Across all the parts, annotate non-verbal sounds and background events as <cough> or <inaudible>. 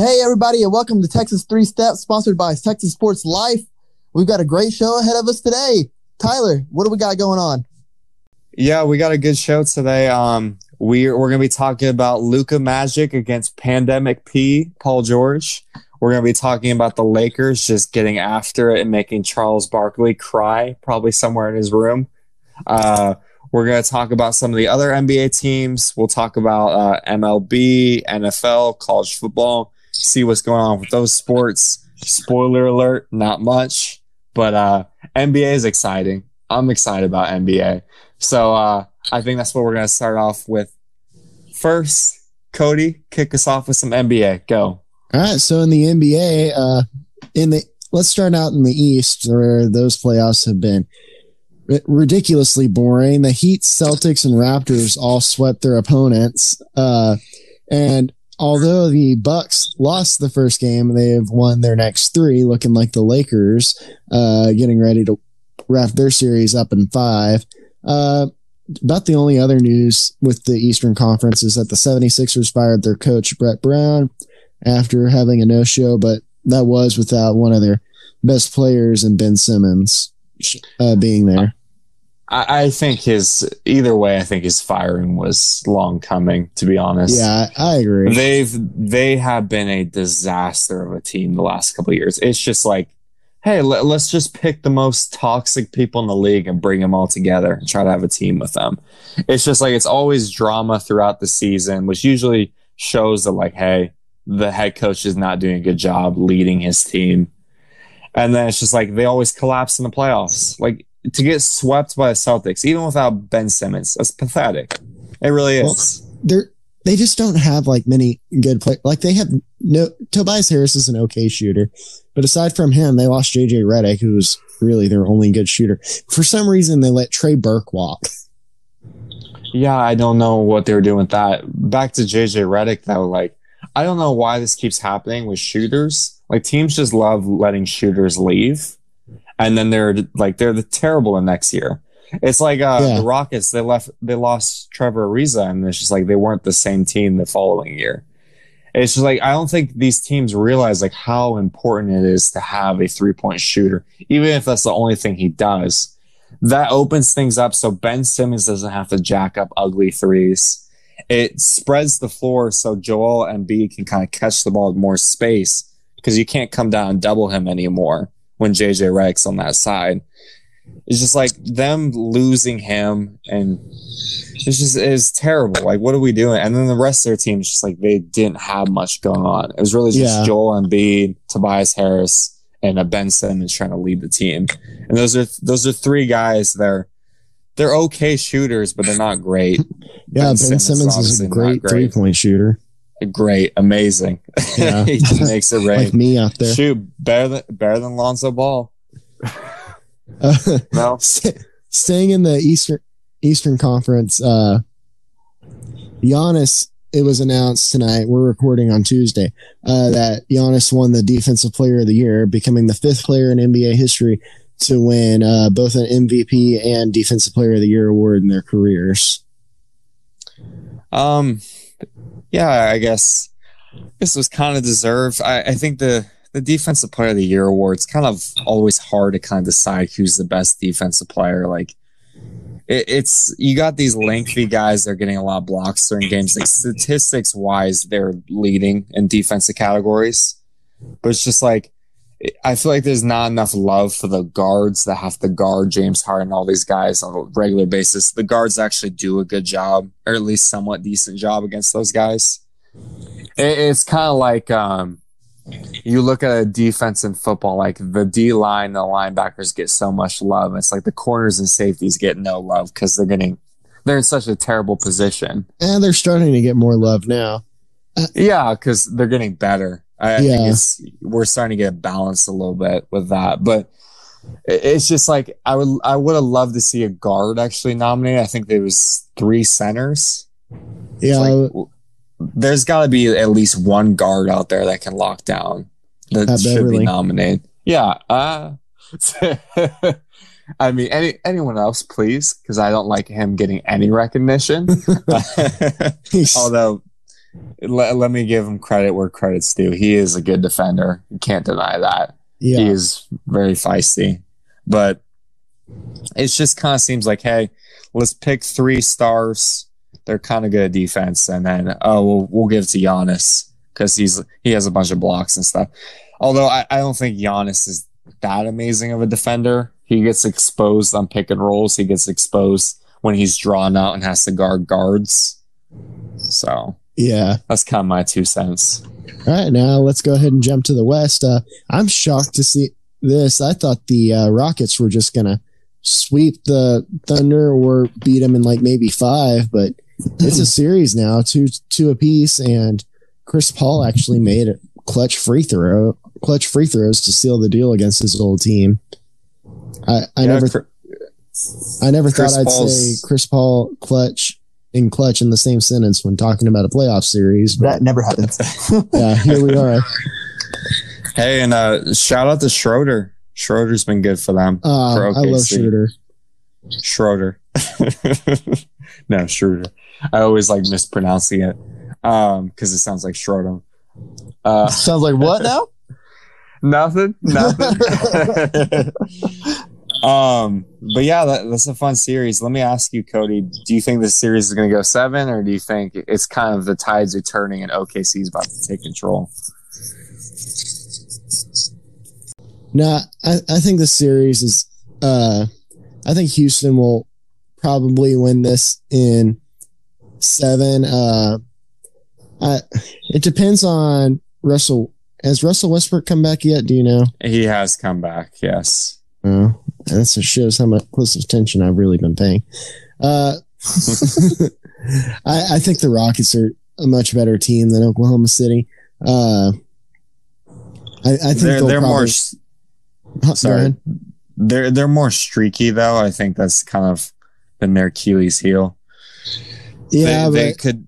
Hey, everybody, and welcome to Texas Three Steps, sponsored by Texas Sports Life. We've got a great show ahead of us today. Tyler, what do we got going on? Yeah, we got a good show today. Um, we're we're gonna be talking about Luka Magic against Pandemic P, Paul George. We're gonna be talking about the Lakers just getting after it and making Charles Barkley cry, probably somewhere in his room. Uh, we're gonna talk about some of the other NBA teams. We'll talk about uh, MLB, NFL, college football, see what's going on with those sports. Spoiler alert, not much, but uh, NBA is exciting. I'm excited about NBA. So uh, I think that's what we're going to start off with. First, Cody, kick us off with some NBA. Go. All right. So in the NBA, uh, in the let's start out in the East, where those playoffs have been ridiculously boring. The Heat, Celtics, and Raptors all swept their opponents. Uh, and although the Bucks lost the first game, they have won their next three, looking like the Lakers, uh, getting ready to wrap their series up in five. Uh, about the only other news with the Eastern Conference is that the 76ers fired their coach, Brett Brown, after having a no show, but that was without one of their best players and Ben Simmons uh, being there. I, I think his either way. I think his firing was long coming. To be honest, Yeah, I, agree. they've they have been a disaster of a team the last couple of years. It's just like, hey, let, us just pick the most toxic people in the league and bring them all together and try to have a team with them. It's just like it's always drama throughout the season, which usually shows that like, hey, the head coach is not doing a good job leading his team. And then it's just like they always collapse in the playoffs. Like to get swept by the Celtics, even without Ben Simmons, that's pathetic. It really is. Well, they're they just don't have like many good play. Like they have no Tobias Harris is an okay shooter, but aside from him, they lost JJ Redick, who was really their only good shooter. For some reason, they let Trey Burke walk. Yeah, I don't know what they were doing with that. Back to JJ Redick, though, like I don't know why this keeps happening with shooters. Like teams just love letting shooters leave, and then they're like they're the terrible the next year. It's like uh, Yeah. the Rockets. They left. They lost Trevor Ariza, and it's just like they weren't the same team the following year. It's just like I don't think these teams realize like how important it is to have a three point shooter, even if that's the only thing he does. That opens things up so Ben Simmons doesn't have to jack up ugly threes. It spreads the floor so Joel Embiid can kind of catch the ball with more space because you can't come down and double him anymore when JJ Redick's on that side. It's just like them losing him and it's just is terrible. Like, what are we doing? And then the rest of their team is just like they didn't have much going on. It was really just Yeah. Joel Embiid, Tobias Harris, and a Ben Simmons trying to lead the team. And those are those are three guys. They're they're okay shooters, but they're not great. <laughs> Yeah, Ben, Simmons Simmons, is a great, great. three point shooter, Great, amazing. Yeah. <laughs> he just makes it rain. like me out there. Shoot, better than better than Lonzo Ball. Uh, No, <laughs> st- staying in the Eastern Eastern Conference, uh, Giannis. It was announced tonight. We're recording on Tuesday uh, that Giannis won the Defensive Player of the Year, becoming the fifth player in NBA history to win uh, both an MVP and Defensive Player of the Year award in their careers. Um, yeah, I guess this was kind of deserved. I, I think the the defensive player of the year award's kind of always hard to kind of decide who's the best defensive player. Like it, it's you got these lengthy guys they're getting a lot of blocks during games. Like statistics wise, they're leading in defensive categories, but it's just like. I feel like there's not enough love for the guards that have to guard James Harden and all these guys on a regular basis. The guards actually do a good job, or at least somewhat decent job against those guys. It, it's kind of like um, you look at a defense in football, like the D line, the linebackers get so much love. It's like the corners and safeties get no love because they're getting they're in such a terrible position. And they're starting to get more love now. Yeah, because they're getting better. I, I Yeah. think it's we're starting to get balanced a little bit with that, but it's just like I would I would have loved to see a guard actually nominated. I think there was three centers. Yeah, like, there's got to be at least one guard out there that can lock down that Pat should Beverley. be nominated. Yeah. Uh, <laughs> I mean, any anyone else, please, because I don't like him getting any recognition. <laughs> <laughs> Although let, let me give him credit where credit's due. He is a good defender. You can't deny that. Yeah. He is very feisty. But it just kind of seems like, hey, let's pick three stars. They're kind of good at defense, and then oh, we'll, we'll give it to Giannis because he's he has a bunch of blocks and stuff. Although I, I don't think Giannis is that amazing of a defender. He gets exposed on pick and rolls. He gets exposed when he's drawn out and has to guard guards. So yeah. that's kind of my two cents. All right, now let's go ahead and jump to the West. Uh, I'm shocked to see this. I thought the uh, Rockets were just gonna sweep the Thunder or beat them in like maybe five, but it's a series now, two two apiece, and Chris Paul actually made a clutch free throw, clutch free throws to seal the deal against his old team. I, I Yeah, never, Cr- I never Chris thought I'd Paul's- say Chris Paul clutch and clutch in the same sentence when talking about a playoff series. But That never happens. <laughs> yeah, here we are. Hey, and uh, shout out to Schroeder. Schroeder's been good for them. Uh, For I love Schroeder. Schroeder. <laughs> no, Schroeder. I always like mispronouncing it um because it sounds like Schroeder. Uh, Sounds like what <laughs> now? nothing, nothing. Um, but yeah, that, that's a fun series. Let me ask you, Cody. Do you think this series is going to go seven, or do you think it's kind of the tides are turning and OKC is about to take control? No, I, I think the series is. Uh, I think Houston will probably win this in seven. Uh, I, it depends on Russell. Has Russell Westbrook come back yet? Do you know? He has come back. Yes. Oh, that just shows how much close attention I've really been paying. Uh, <laughs> I, I think the Rockets are a much better team than Oklahoma City. Uh, I, I think they're they're more. probably- Go sorry. They're they're more streaky though. I think that's kind of been their Achilles heel. Yeah, they, they could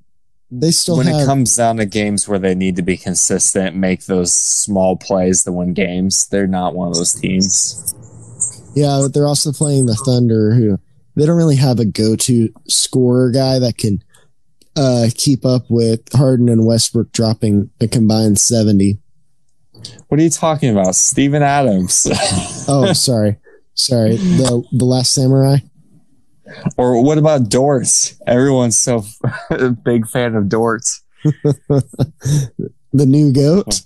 they still when have. it comes down to games where they need to be consistent, make those small plays to win games. They're not one of those teams. Yeah, but they're also playing the Thunder, who they don't really have a go-to scorer guy that can uh, keep up with Harden and Westbrook dropping a combined seventy. What are you talking about, Steven Adams? Oh, <laughs> sorry, sorry. The the Last Samurai. or what about Dortz? Everyone's so a <laughs> big fan of Dortz. <laughs> The new goat.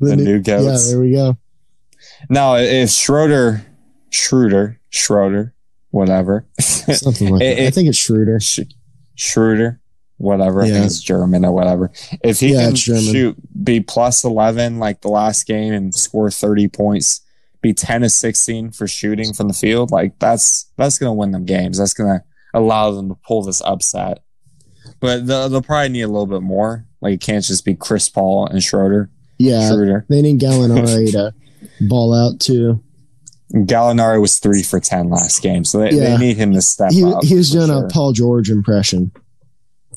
The new goat. Yeah, there we go. Now, if Schroeder, Schroeder, Schroeder, whatever, Something like <laughs> It- that. I think it's Schroeder. Sch- Schroeder, whatever. I Yeah. think it's German or whatever. If he Yeah, can shoot, be plus 11 like the last game and score 30 points, be 10 to 16 for shooting from the field, like that's that's going to win them games. That's going to allow them to pull this upset. But they'll, they'll probably need a little bit more. Like it can't just be Chris Paul and Schroeder. Yeah, Schroeder. they need Gallinari <laughs> to ball out too. Gallinari was three for 10 last game, so they, Yeah. they need him to step He, up. he was doing sure. a Paul George impression.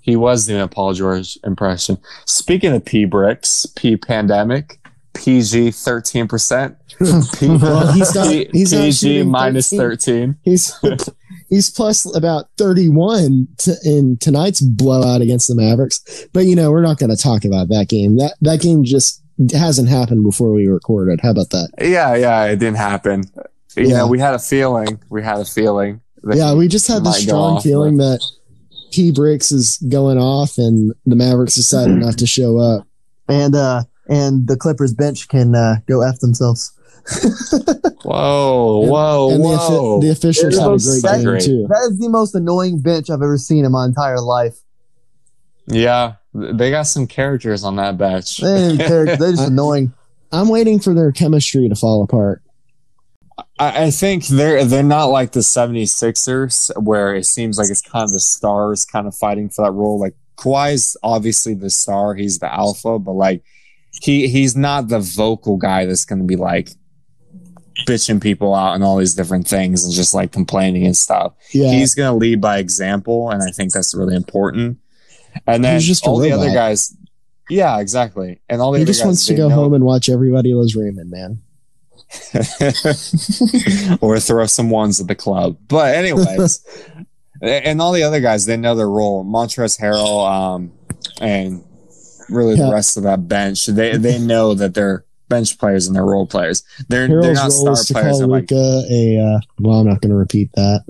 He was doing a Paul George impression. Speaking of P bricks, P pandemic, PG thirteen percent. <laughs> Well, he's not- he's not PG minus 13. thirteen. He's he's plus about 31 to, in tonight's blowout against the Mavericks. But you know, we're not going to talk about that game. That that game just hasn't happened before we recorded. How about that? Yeah, yeah, it didn't happen. You Yeah. know, we had a feeling. We had a feeling. that Yeah, we just had the might go strong off, feeling that P Bricks is going off and the Mavericks decided not to show up. And uh and the Clippers bench can uh, go f themselves. Whoa, <laughs> whoa, and the, whoa! offi- the officials It had a great so game great. too. That is the most annoying bench I've ever seen in my entire life. yeah, they got some characters on that batch. They didn't even care. They're just <laughs> annoying. I'm waiting for their chemistry to fall apart. I, I think they're they're not like the 76ers where it seems like it's kind of the stars kind of fighting for that role. Like Kawhi's obviously the star, he's the alpha, but like he he's not the vocal guy that's gonna be like bitching people out and all these different things and just like complaining and stuff. Yeah, He's gonna lead by example, and I think that's really important. And then just all the other guys Yeah, exactly. And all the he other just guys, wants to go know- home and watch everybody loves Raymond, man. <laughs> or throw some ones at the club. But anyways, <laughs> and all the other guys, they know their role. Montrezl Harrell um, and really Yeah. the rest of that bench. They they know that they're bench players and they're role players. They're they're not role star players. call like, a. Uh, well, I'm not going to repeat that.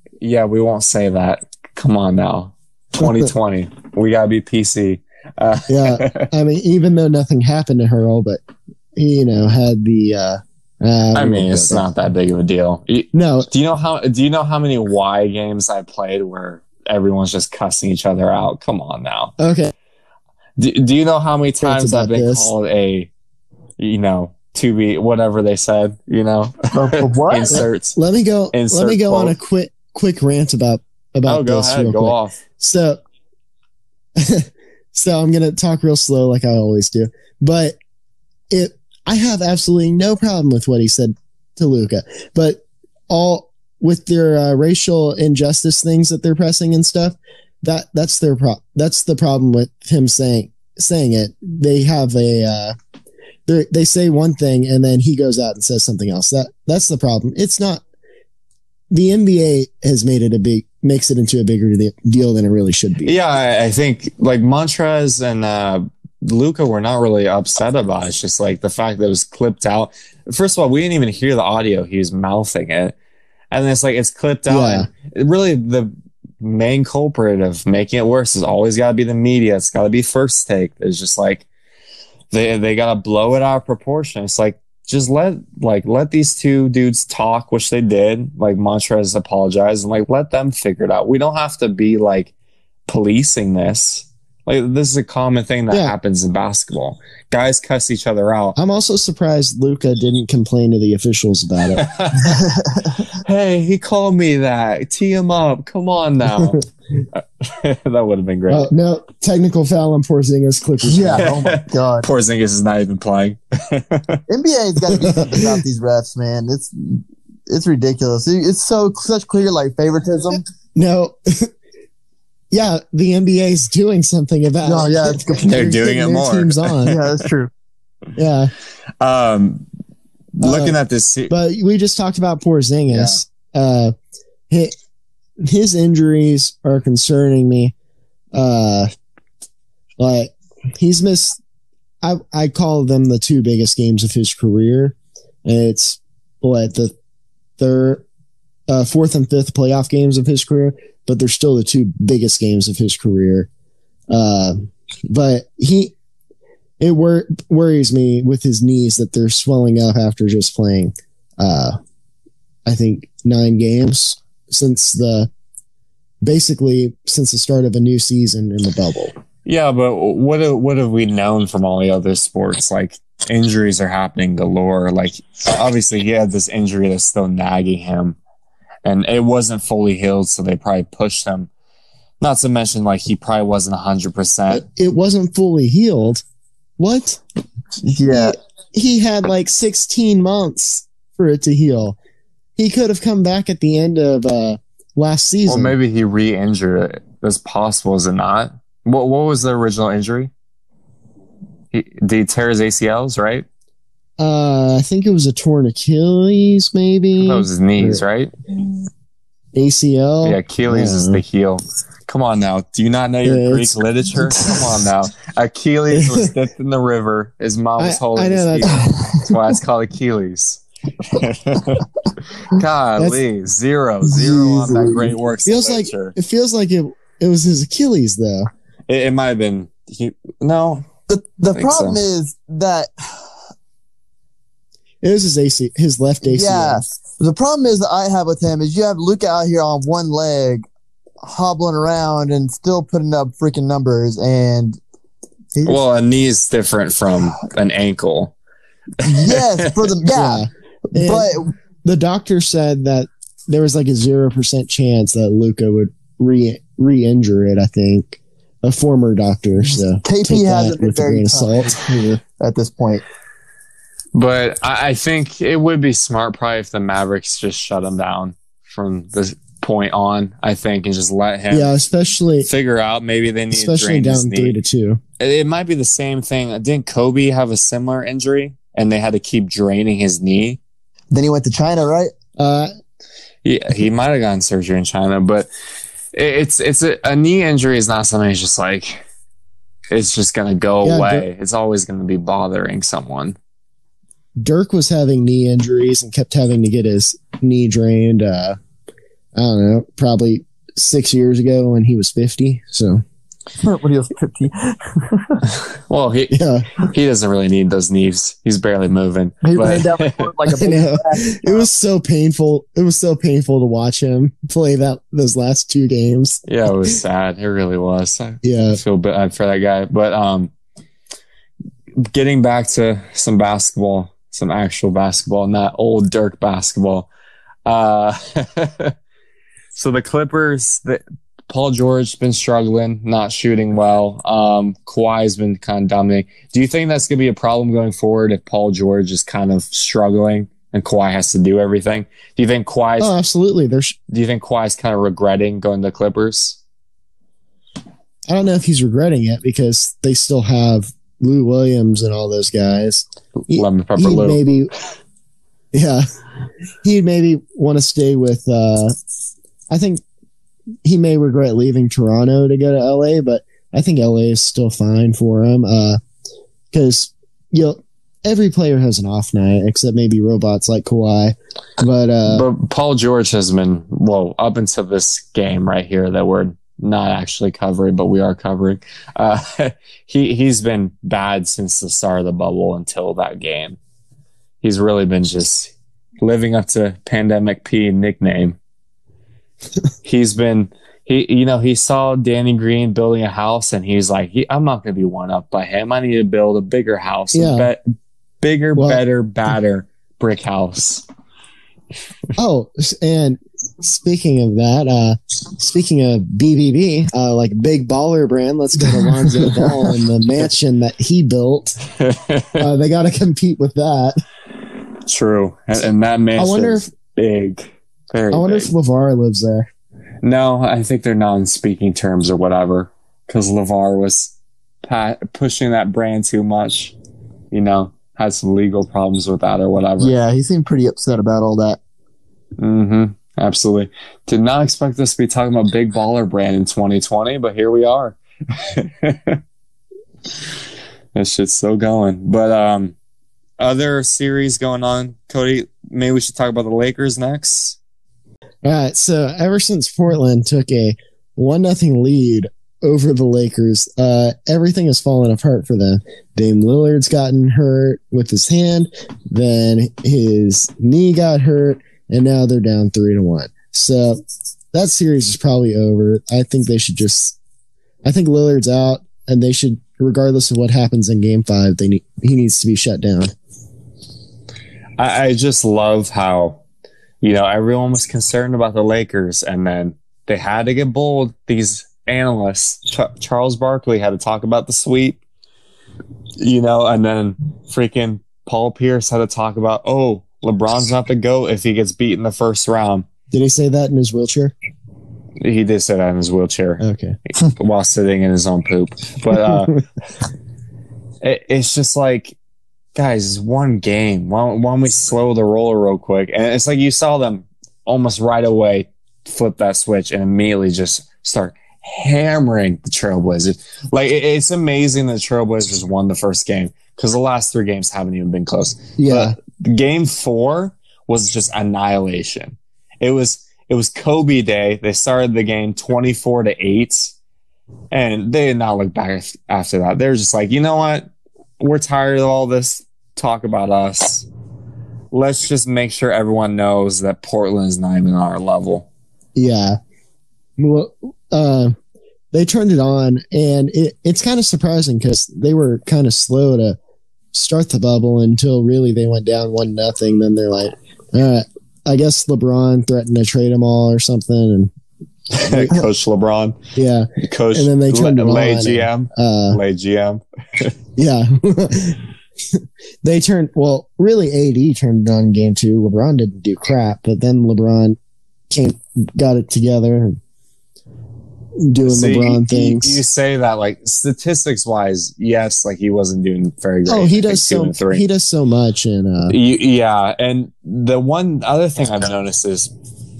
<laughs> yeah, we won't say that. Come on now, 2020. we gotta be PC. Uh, Yeah. I mean, even though nothing happened to Harrell, but he, you know, had the. Uh, uh, I mean, it's not that big of a deal. No, Do you know how? Do you know how many Y games I played where everyone's just cussing each other out? Come on now. okay. Do, do you know how many times I've been this. called a, you know, to be whatever they said? You know, <laughs> what? inserts. Let me go. Insert let me go on a quick quick rant about about Oh, go this ahead, real go quick. off. So, <laughs> so I'm gonna talk real slow, like I always do. But it, I have absolutely no problem with what he said to Luka. But all with their uh, racial injustice things that they're pressing and stuff, that that's their pro. That's the problem with him saying saying it. They have a. Uh, they they say one thing and then he goes out and says something else. That that's the problem. It's not. The NBA has made it a big makes it into a bigger deal than it really should be. Yeah, I, I think like Montrez and uh, Luka were not really upset about it. It's just like the fact that it was clipped out. First of all, we didn't even hear the audio. He was mouthing it. And it's like it's clipped out. Yeah. And really, the main culprit of making it worse is always got to be the media. It's got to be first take. It's just like they they got to blow it out of proportion. It's like just let like let these two dudes talk, which they did. Like Montrez apologized and like let them figure it out. We don't have to be like policing this. Like this is a common thing that Yeah. happens in basketball. Guys cuss each other out. I'm also surprised Luka didn't complain to the officials about it. <laughs> hey, he called me that. Tee him up. Come on now. <laughs> <laughs> that would have been great. Oh no, technical foul on Porzingis Clippers. yeah. Oh my god. Porzingis is not even playing. NBA's got to do something about these refs, man. It's it's ridiculous. It's so such clear like favoritism. No. Yeah, the NBA is doing something about No, it. yeah, it's good. They're doing it their more. Teams on. <laughs> Yeah, that's true. yeah, Um, looking Uh, at this, se- but we just talked about Porzingis. Uh, his, his injuries are concerning me. Uh, like he's missed. I I call them the two biggest games of his career. And it's what the third, uh, fourth and fifth playoff games of his career, but they're still the two biggest games of his career. Uh, but he, it wor- worries me with his knees that they're swelling up after just playing, uh, I think nine games since the, basically since the start of a new season in the bubble. yeah, but what what have we known from all the other sports? Like injuries are happening galore. Like obviously he had this injury that's still nagging him, and it wasn't fully healed, so they probably pushed him. Not to mention, like he probably wasn't hundred percent. It wasn't fully healed. What? Yeah, He had like 16 months for it to heal. He could have come back at the end of uh, last season. Well, maybe he re-injured it. That's possible, is it not? What What was the original injury? He, did he tear his ACLs? Right? Uh, I think it was a torn Achilles, maybe That was his knees, right? ACL. Yeah, Achilles is the heel. Come on now. Do you not know your Yeah, Greek it's- literature? Come on now. <laughs> Achilles was <laughs> dipped in the river. His mom was I- holding I know his that- heel. That's why it's called Achilles. <laughs> Golly, zero, zero on that great works. Feels like literature. it feels like it. It was his Achilles, though. it, it might have been. He, no, the the problem so. is that It was his AC, his left ACL. yeah, the problem is that I have with him is you have Luka out here on one leg, hobbling around and still putting up freaking numbers, and he's- well, a knee is different from an ankle. yes, for the <laughs> yeah, And but the doctor said that there was like a zero percent chance that Luka would re re-injure it. I think a former doctor. So KP hasn't been with a very grain of salt. here at this point. But I, I think it would be smart probably if the Mavericks just shut him down from this point on. I think and just let him Yeah, especially figure out maybe they need to especially drain his down knee. three to two. It, it might be the same thing. Didn't Kobe have a similar injury and they had to keep draining his knee? Then he went to China, right? Uh, Yeah, he might have gotten surgery in China, but it, it's it's a, a knee injury is not something. It's just like it's just gonna go Yeah, away. It's always gonna be bothering someone. Dirk was having knee injuries and kept having to get his knee drained. Uh, I don't know, probably six years ago when he was fifty. So <laughs> when he was 50. <laughs> Well, he yeah, he doesn't really need those knees. He's barely moving. He But- ran down like a <laughs> I big know. it was so painful. It was so painful to watch him play that those last two games. yeah, it was sad. It really was. I Yeah, feel bad for that guy. But um, getting back to some basketball, some actual basketball, not old Dirk basketball. Uh, <laughs> so the Clippers, the, Paul George has been struggling, not shooting well. Um, Kawhi's been kind of dominating. Do you think that's going to be a problem going forward if Paul George is kind of struggling and Kawhi has to do everything? Do you think Kawhi's oh, absolutely. There's. do you think Kawhi's kind of regretting going to the Clippers? I don't know if he's regretting it because they still have Lou Williams and all those guys. He- Lemon pepper Lou. maybe, yeah, he'd maybe want to stay with. uh I think he may regret leaving Toronto to go to LA, but I think LA is still fine for him. Because you know every player has an off night except maybe robots like Kawhi. But uh, but Paul George has been well up until this game right here that we're not actually covering, but we are covering. Uh, <laughs> he he's been bad since the start of the bubble until that game. He's really been just living up to Pandemic P nickname. <laughs> he's been he you know he saw Danny Green building a house and he's like he, I'm not going to be one up by him. I need to build a bigger house, Yeah. a be- bigger, Well- better, badder brick house. <laughs> oh, and speaking of that, uh, speaking of BBB, uh, like big baller brand, let's go to Lonzo <laughs> Ball and the mansion that he built. <laughs> Uh, they got to compete with that. True, and, and that mansion. I wonder if big, very I wonder big. if LaVar lives there. no, I think they're not in speaking terms or whatever because LaVar was pa- pushing that brand too much. You know, had some legal problems with that or whatever. Yeah, he seemed pretty upset about all that. Mm-hmm. Absolutely. Did not expect us to be talking about big baller brand in 2020, but here we are. <laughs> that shit's still going. But um other series going on, Cody, maybe we should talk about the Lakers next. All right. So ever since Portland took a one nothing lead over the Lakers, uh, everything has fallen apart for them. Dame Lillard's gotten hurt with his hand, then his knee got hurt, and now they're down three to one. So that series is probably over. I think they should just. I think Lillard's out, and they should, regardless of what happens in Game Five, they need, he needs to be shut down. I, I just love how, you know, everyone was concerned about the Lakers, and then they had to get bold. These analysts, Ch- Charles Barkley, had to talk about the sweep, you know, and then freaking Paul Pierce had to talk about, oh, LeBron's not the GOAT if he gets beat in the first round. Did he say that in his wheelchair? He did say that in his wheelchair Okay. <laughs> while sitting in his own poop. But uh, <laughs> it, it's just like, guys, it's one game. Why, don't- why don't we slow the roller real quick? And it's like you saw them almost right away flip that switch and immediately just start hammering the Trailblazers. Like it, it's amazing that the Trailblazers won the first game because the last three games haven't even been close. yeah. But game four was just annihilation. It was it was Kobe Day. They started the game twenty four to eight, and they did not look back after that. They were just like, you know what, we're tired of all this talk about us. Let's just make sure everyone knows that Portland is not even on our level. Yeah. Well, uh, they turned it on, and it, it's kind of surprising because they were kind of slow to start the bubble until really they went down one nothing. Then they're like, all right, I guess LeBron threatened to trade them all or something, and <laughs> Coach LeBron, yeah, Coach, And then they turned it lay GM, uh, lay GM. <laughs> <laughs> yeah. they turned well. Really, AD turned on game two. LeBron didn't do crap, but then LeBron came, got it together, and doing See, LeBron things. You, say that like statistics wise, yes, like he wasn't doing very great. Oh, he does so he does so much, and uh, Y- yeah, and the one other thing I've noticed is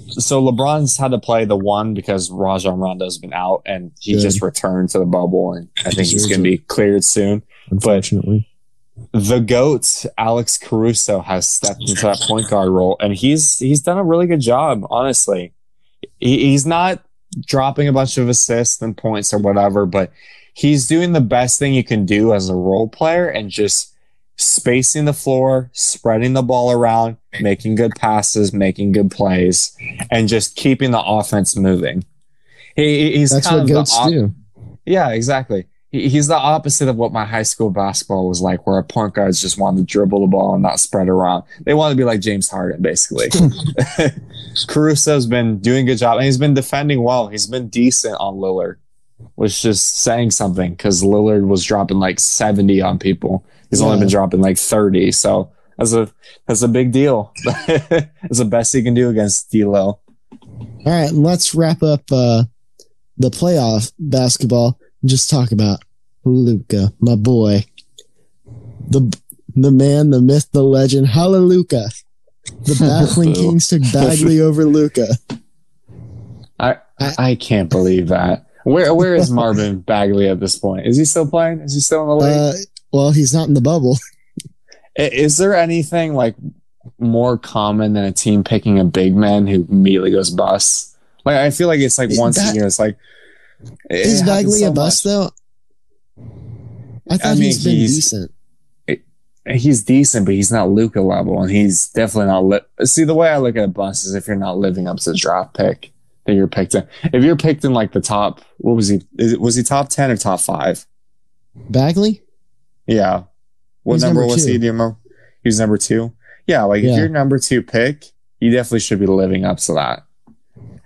so LeBron's had to play the one because Rajon Rondo's been out and he Good. just returned to the bubble and I think he's going to be cleared soon. Unfortunately, The goat Alex Caruso has stepped into that point guard role and he's he's done a really good job. Honestly, he, he's not dropping a bunch of assists and points or whatever, but he's doing the best thing you can do as a role player and just spacing the floor, spreading the ball around, making good passes, making good plays, and just keeping the offense moving. He, he's that's kind what goats op- do. yeah, exactly. He, he's the opposite of what my high school basketball was like, where our point guards just wanted to dribble the ball and not spread around. They want to be like James Harden, basically. <laughs> <laughs> Caruso's been doing a good job, and he's been defending well. He's been decent on Lillard, which is just saying something because Lillard was dropping like seventy on people. He's only been dropping like thirty, so that's a that's a big deal. <laughs> that's the best he can do against D'Lo. All right, let's wrap up uh, the playoff basketball. Just talk about Luka, my boy, the the man, the myth, the legend, Hallelujah. The <laughs> baffling Kings took Bagley <laughs> over Luka. I I can't believe that. Where where is Marvin <laughs> Bagley at this point? Is he still playing? Is he still in the league? Uh, well, he's not in the bubble. Is there anything like more common than a team picking a big man who immediately goes bust? Like I feel like it's like once That- a year. It's like it Is Bagley so a bust though? I thought I mean, he's been he's- decent. He's decent, but he's not Luka level, and he's definitely not. Li- See, the way I look at a bust is if you're not living up to the draft pick that you're picked in. If you're picked in like the top, what was he? Is was he top ten or top five? Bagley? Yeah. What He's number, number was he? Do you remember? He was number two. Yeah, like Yeah. if you're number two pick, you definitely should be living up to that.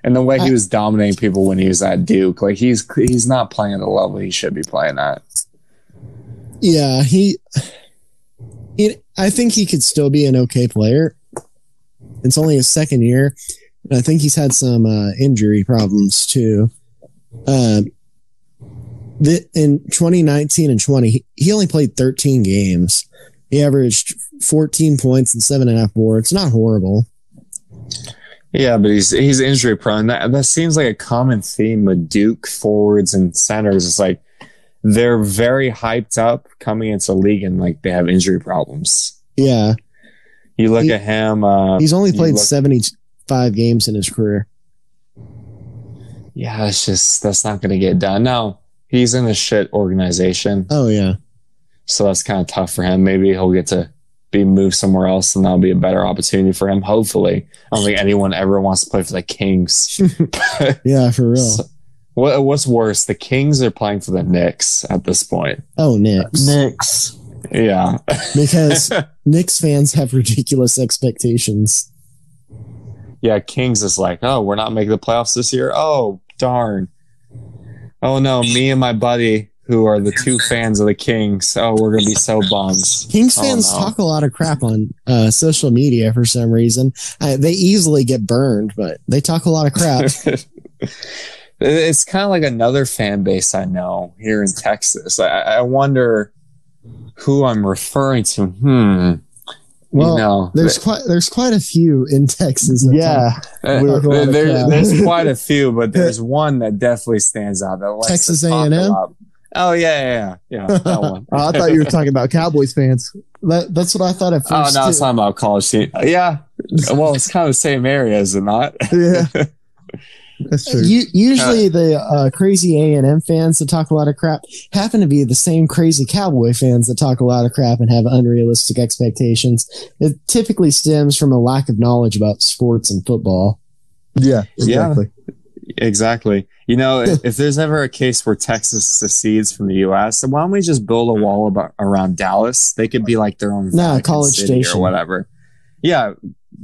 And the way he was dominating people when he was at Duke, like he's he's not playing at the level he should be playing at. Yeah, he, he. I think he could still be an okay player. It's only his second year. and I think he's had some uh, injury problems too. Um, the, in 2019 and 20, he, he only played 13 games. He averaged 14 points and seven and a half boards. Not horrible. Yeah, but he's he's injury prone. That that seems like a common theme with Duke forwards and centers. It's like they're very hyped up coming into league and like they have injury problems. Yeah, You look He- at him. Uh, he's only played look- 75 games in his career. yeah, it's just that's not going to get done. Now he's in a shit organization. Oh yeah, So that's kind of tough for him. Maybe he'll get to be moved somewhere else and that'll be a better opportunity for him. Hopefully. I don't think anyone ever wants to play for the Kings. <laughs> yeah, for real. So- what, what's worse, the Kings are playing for the Knicks at this point. Oh, Knicks. Knicks. Yeah. Because <laughs> Knicks fans have ridiculous expectations. yeah. Kings is like, oh, we're not making the playoffs this year. Oh, darn. Oh, no. Me and my buddy, who are the two fans of the Kings, oh, we're going to be so bummed. Kings Oh, fans no. talk a lot of crap on uh, social media for some reason. Uh, they easily get burned, but they talk a lot of crap. <laughs> it's kind of like another fan base I know here in Texas. I, I wonder who I'm referring to. Hmm. Well, you know, there's quite there's quite a few in Texas. Yeah. Uh, Talk a lot of there- there's quite a <laughs> few, but there's one that definitely stands out. That likes Texas A&M? A lot. Oh yeah, yeah, yeah, yeah that <laughs> one. Oh, I thought you were talking about Cowboys fans. That, that's what I thought at first. Oh first. no, it's too. talking about college team. Yeah, well, it's kind of the same area, is it not? Yeah. <laughs> That's true. U- usually the uh, crazy A and M fans that talk a lot of crap happen to be the same crazy Cowboy fans that talk a lot of crap and have unrealistic expectations. It typically stems from a lack of knowledge about sports and football. yeah, Yeah. Exactly. You know, <laughs> if, there's ever a case where Texas secedes from the U.S., then why don't we just build a mm-hmm. wall about, around Dallas? They could be like their own Nah, College Station. or whatever. Yeah,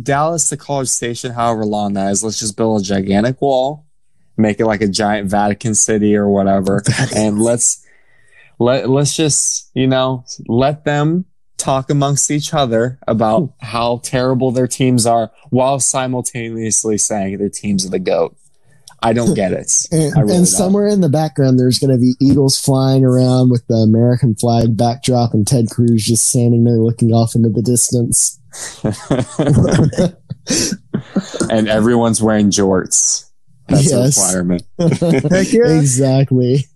Dallas to College Station, however long that is. Let's just build a gigantic wall, make it like a giant Vatican City or whatever, <laughs> and let's let let's just you know let them talk amongst each other about how terrible their teams are while simultaneously saying their teams are the goat. I don't get it. <laughs> And, really and somewhere in the background, there's going to be eagles flying around with the American flag backdrop and Ted Cruz just standing there looking off into the distance. <laughs> <laughs> and everyone's wearing jorts. That's Yes. a requirement. Heck yeah. exactly.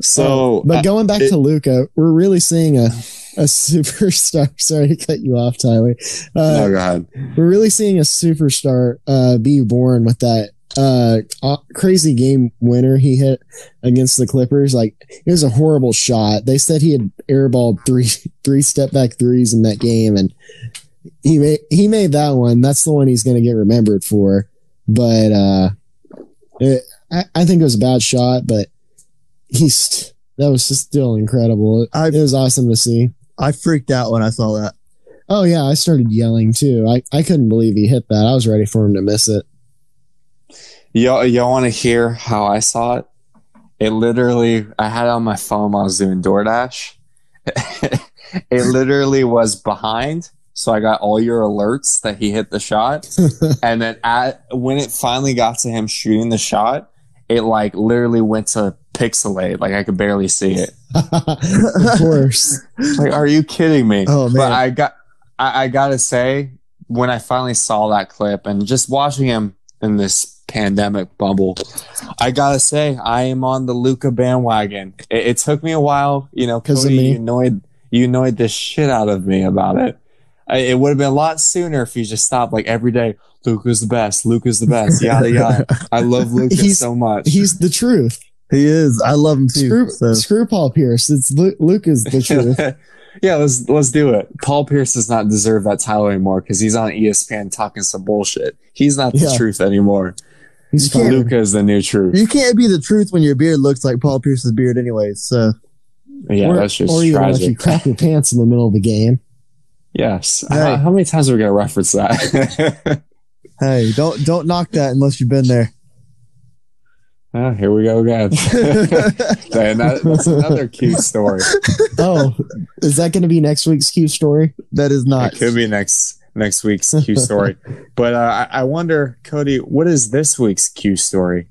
So, but going back it- to Luka, we're really seeing a a superstar. Sorry to cut you off, Tyler. Uh, no, go ahead. we're really seeing a superstar uh, be born with that uh, crazy game winner he hit against the Clippers. Like it was a horrible shot. They said he had airballed three <laughs> three step back threes in that game, and he made he made that one. That's the one he's going to get remembered for. But uh, it, I, I think it was a bad shot, but he's that was just still incredible. It, I- it was awesome to see. I freaked out when I saw that. Oh yeah, I started yelling too. I, I couldn't believe he hit that. I was ready for him to miss it. Y'all, y'all want to hear how I saw it? It literally, I had it on my phone while I was doing DoorDash. <laughs> it literally was behind. So I got all your alerts that he hit the shot. <laughs> and then at, when it finally got to him shooting the shot, it like literally went to pixelate. Like I could barely see it. <laughs> of course. Like, are you kidding me? Oh, man. But. I got, I, I gotta say, when I finally saw that clip and just watching him in this pandemic bubble, I gotta say, I am on the Luka bandwagon. It, it took me a while, you know, 'Cause of Cody, me. you annoyed, you annoyed the shit out of me about it. I, it would have been a lot sooner if you just stopped like every day. Luka's the best. Luka's the best. Yada <laughs> yada. I love Luka He's- so much. He's the truth. He is. I love him too. Screw, so. screw Paul Pierce. It's Lu- Luke is the <laughs> truth. yeah, let's let's do it. Paul Pierce does not deserve that title anymore because he's on ESPN talking some bullshit. He's not the Yeah. truth anymore. He's fine. Luka is the new truth. You can't be the truth when your beard looks like Paul Pierce's beard, anyways. So Yeah, or, that's just or even if you tragic. crap your pants in the middle of the game. yes. Hey. How, how many times are we gonna reference that? <laughs> hey, don't don't knock that unless you've been there. Ah, here we go again. <laughs> and that, that's another cute story. Oh, is that going to be next week's cute story? that is not. It could be next next week's Q <laughs> story. But uh, I, I wonder, Cody, what is this week's Q story?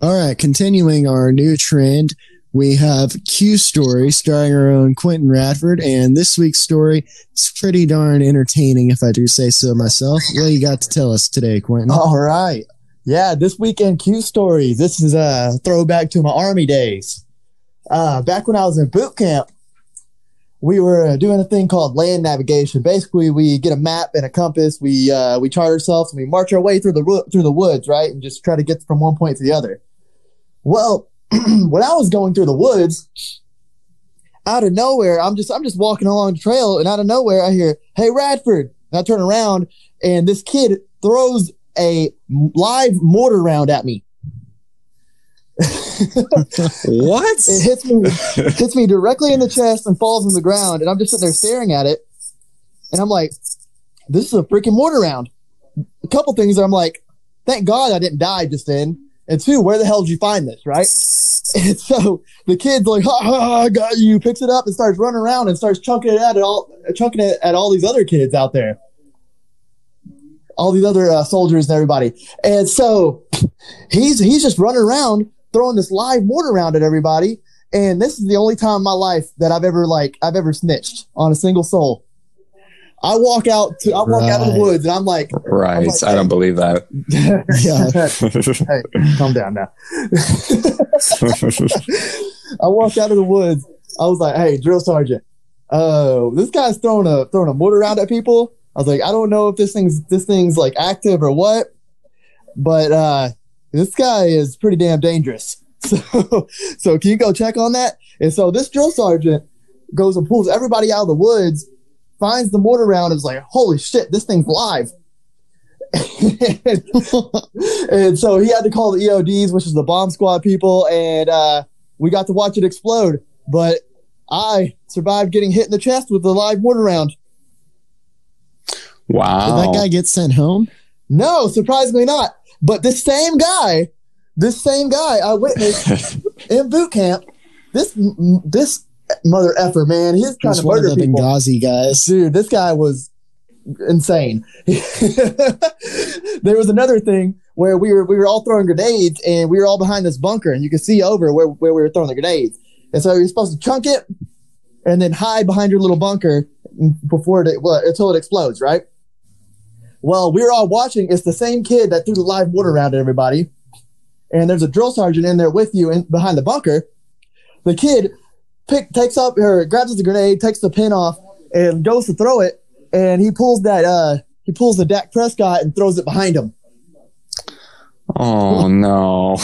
All right, continuing our new trend, we have Q story starring our own Quentin Radford, and this week's story is pretty darn entertaining, if I do say so myself. What you got to tell us today, Quentin? <laughs> All right. Yeah, this weekend Q story. This is a throwback to my army days. Uh, back when I was in boot camp, we were doing a thing called land navigation. Basically, we get a map and a compass. We uh, we chart ourselves and we march our way through the through the woods, right, and just try to get from one point to the other. Well, <clears throat> when I was going through the woods, out of nowhere, I'm just I'm just walking along the trail, and out of nowhere, I hear, "Hey, Radford!" And I turn around, and this kid throws a live mortar round at me. What? It hits me hits me directly in the chest and falls on the ground, and I'm just sitting there staring at it, and I'm like, "This is a freaking mortar round." A couple things I'm like, "Thank God I didn't die just then." And two, where the hell did you find this, right? And <laughs> so the kid's like, ha, ha, I got you, picks it up and starts running around and starts chunking it at all, chunking it at all these other kids out there, all these other uh, soldiers and everybody. And so <laughs> he's he's just running around throwing this live mortar round at everybody. And this is the only time in my life that I've ever like I've ever snitched on a single soul. I walk out to I walk out of the woods and I'm like, right. like, I don't believe that. Yeah. <laughs> hey, calm down now. <laughs> I walked out of the woods. I was like, "Hey, drill sergeant, uh, this guy's throwing a throwing a mortar round at people." I was like, "I don't know if this thing's this thing's like active or what, but uh, this guy is pretty damn dangerous." <laughs> So, so can you go check on that? And so this drill sergeant goes and pulls everybody out of the woods, finds the mortar round, and is like, "Holy shit, this thing's live!" <laughs> and so he had to call the EODs, which is the bomb squad people, and uh, we got to watch it explode. But I survived getting hit in the chest with the live mortar round. Wow. Did that guy get sent home? No, surprisingly not. But this same guy, this same guy I witnessed <laughs> in boot camp, this this mother effer man, he's trying Just to of murder people. Benghazi guys. Dude, this guy was insane. <laughs> there was another thing where we were we were all throwing grenades and we were all behind this bunker and you could see over where, where we were throwing the grenades. And so you're supposed to chunk it and then hide behind your little bunker before it well, until it explodes, right? Well, we were all watching. It's the same kid that threw the live water around at everybody. And there's a drill sergeant in there with you in, behind the bunker. The kid pick, takes up or grabs the grenade, takes the pin off, and goes to throw it. And he pulls that, uh, he pulls the Dak Prescott and throws it behind him. Oh no.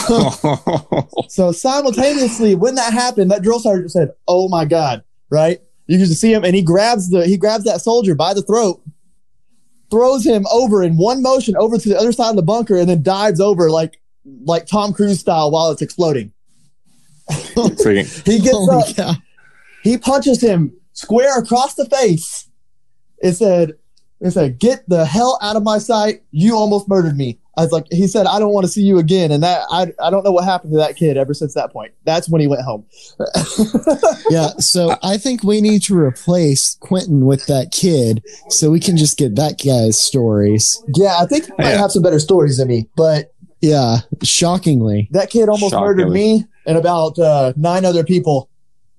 <laughs> So simultaneously, when that happened, that drill sergeant said, "Oh my god!" Right? You can see him, and he grabs the he grabs that soldier by the throat, throws him over in one motion over to the other side of the bunker, and then dives over like like Tom Cruise style while it's exploding. <laughs> He gets Holy up, cow. he punches him square across the face. It said, "It said, get the hell out of my sight! You almost murdered me." I was like, he said, "I don't want to see you again," and that I I don't know what happened to that kid ever since that point. That's when he went home. <laughs> Yeah, so I think we need to replace Quentin with that kid so we can just get that guy's stories. Yeah, I think he might Yeah. have some better stories than me, but Yeah, shockingly. that kid almost murdered me and about uh, nine other people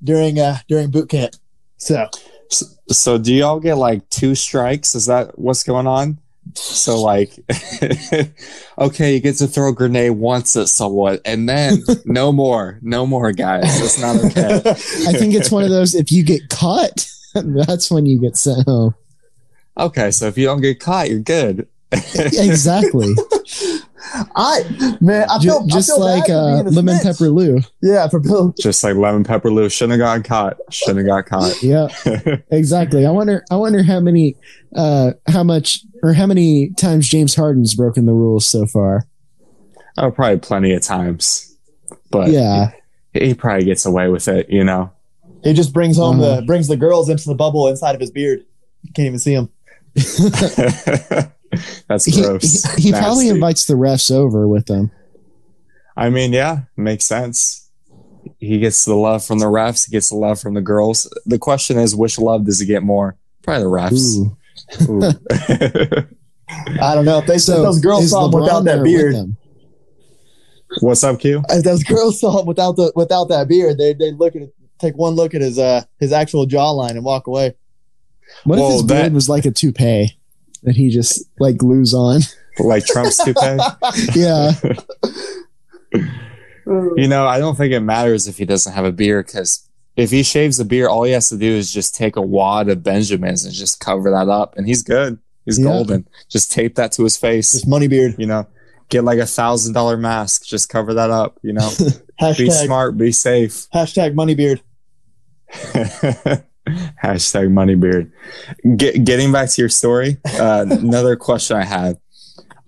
during uh, during boot camp. So So, so do y'all get like two strikes? Is that what's going on? So like, <laughs> okay, you get to throw a grenade once at someone, and then <laughs> no more, no more, guys. That's not okay. <laughs> I think it's one of those if you get caught, that's when you get sent home. Okay, so if you don't get caught, you're good. Exactly. I man, I Ju- feel I just feel like bad for uh, being a lemon snitch. pepper Lou. Yeah, for Bill. Just like lemon pepper Lou shouldn't have got caught. Shouldn't have got caught. Yeah, <laughs> exactly. I wonder. I wonder how many, uh, how much, or how many times James Harden's broken the rules so far. oh, probably plenty of times, but Yeah, he, he probably gets away with it. You know. He just brings home Uh-huh. the brings the girls into the bubble inside of his beard. You can't even see him. <laughs> <laughs> <laughs> That's gross. he, he probably invites the refs over with him. I mean, yeah, makes sense. He gets the love from the refs. He gets the love from the girls. The question is, which love does he get more? Probably the refs. Ooh. Ooh. <laughs> I don't know if they So if those girls saw him without that beard. him? What's up, Q? If those girls saw him without the without that beard, they they look at take one look at his uh his actual jawline and walk away. What Well, if his that- beard was like a toupee that he just like glues on? Like Trump's <laughs> toupee? yeah, You know, I don't think it matters if he doesn't have a beard because if he shaves a beard, all he has to do is just take a wad of Benjamins and just cover that up, and he's good. He's Yeah. golden. Just tape that to his face. Just money beard. You know, get like a thousand dollar mask. Just cover that up. You know, <laughs> be smart, be safe. hashtag money beard. <laughs> <laughs> Hashtag moneybeard. Get, getting back to your story, uh, another question I had: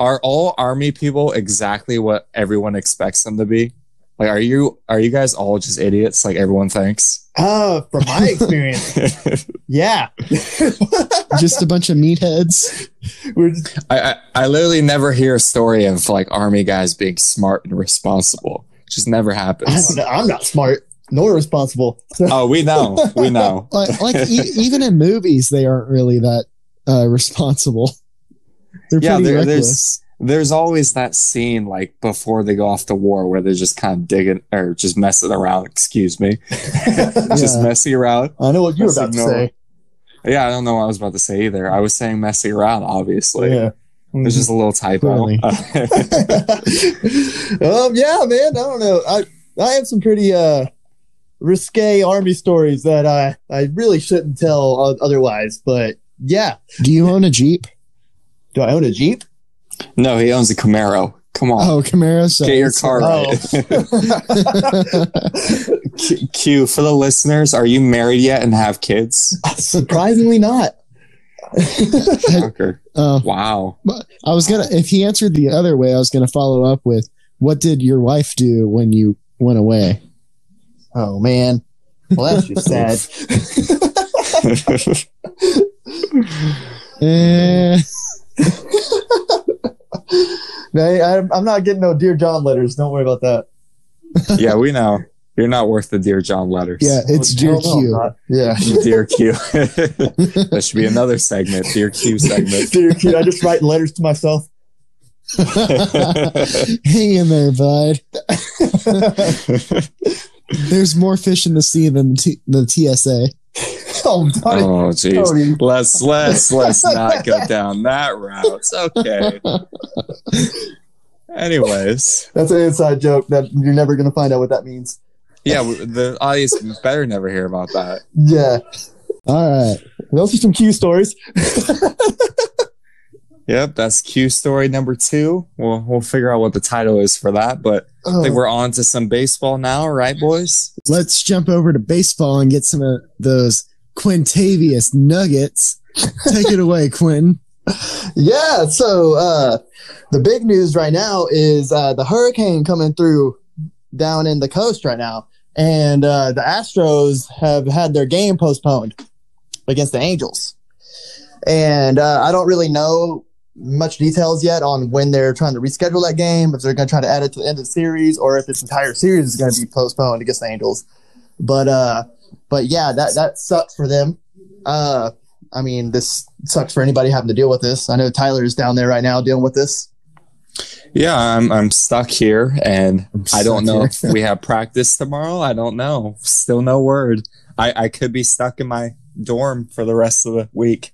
Are all army people exactly what everyone expects them to be? Like, are you are you guys all just idiots like everyone thinks? Uh, from my experience, <laughs> yeah. <laughs> just a bunch of meatheads. We're just, I, I I literally never hear a story of like army guys being smart and responsible. Just never I'm, happens. not, I'm not smart nor responsible. So, Oh, we know, we know. <laughs> Like, like e- even in movies, they aren't really that uh, responsible. <laughs> They're yeah, there, there's there's always that scene like before they go off to war where they're just kind of digging or just messing around. Excuse me, <laughs> just Yeah. messing around. I know what you were about to say. Yeah, I don't know what I was about to say either. I was saying messing around. Obviously, yeah. there's just a little typo. Um, yeah, man. I don't know. I I have some pretty uh risque army stories that I I really shouldn't tell otherwise. But yeah, Do you own a Jeep? do I own a Jeep? no, he owns a Camaro. Come on, Oh, Camaro. So get your car Oh. right. <laughs> Q- Q for the listeners: Are you married yet and have kids? Surprisingly not. Fucker. <laughs> Oh, Wow. I was gonna. If he answered the other way, I was gonna follow up with, "What did your wife do when you went away?" Oh man. Well, that's just sad. <laughs> Eh, <laughs> I, I'm not getting no Dear John letters. Don't worry about that. yeah, we know. You're not worth the Dear John letters. yeah, it's dear Hell no, I'm Q. not. Yeah. <laughs> Dear Q. that should be another segment. Dear Q segment. Dear Q, I just write letters to myself. Hang in there, bud. There's more fish in the sea than the, T- the TSA. <laughs> oh, Oh jeez. Let's let's let's not go <laughs> down that route. It's okay. Anyways, that's an inside joke that you're never going to find out what that means. yeah, the audience better never hear about that. Yeah, All right. those are some Q stories. <laughs> Yep, that's Q story number two. We'll we'll figure out what the title is for that, but I think Oh, we're on to some baseball now, right, boys? Let's jump over to baseball and get some of those Quintavious nuggets. Take it away, <laughs> Quinn. yeah, so uh, the big news right now is uh, the hurricane coming through down in the coast right now, and uh, the Astros have had their game postponed against the Angels. And uh, I don't really know much details yet on when they're trying to reschedule that game, if they're going to try to add it to the end of the series, or if this entire series is going to be postponed against the Angels. But uh, but yeah, that that sucks for them. Uh, I mean, this sucks for anybody having to deal with this. I know Tyler's down there right now dealing with this. Yeah, I'm I'm stuck here and I'm I don't know if we have practice tomorrow. I don't know. Still no word. I, I could be stuck in my dorm for the rest of the week.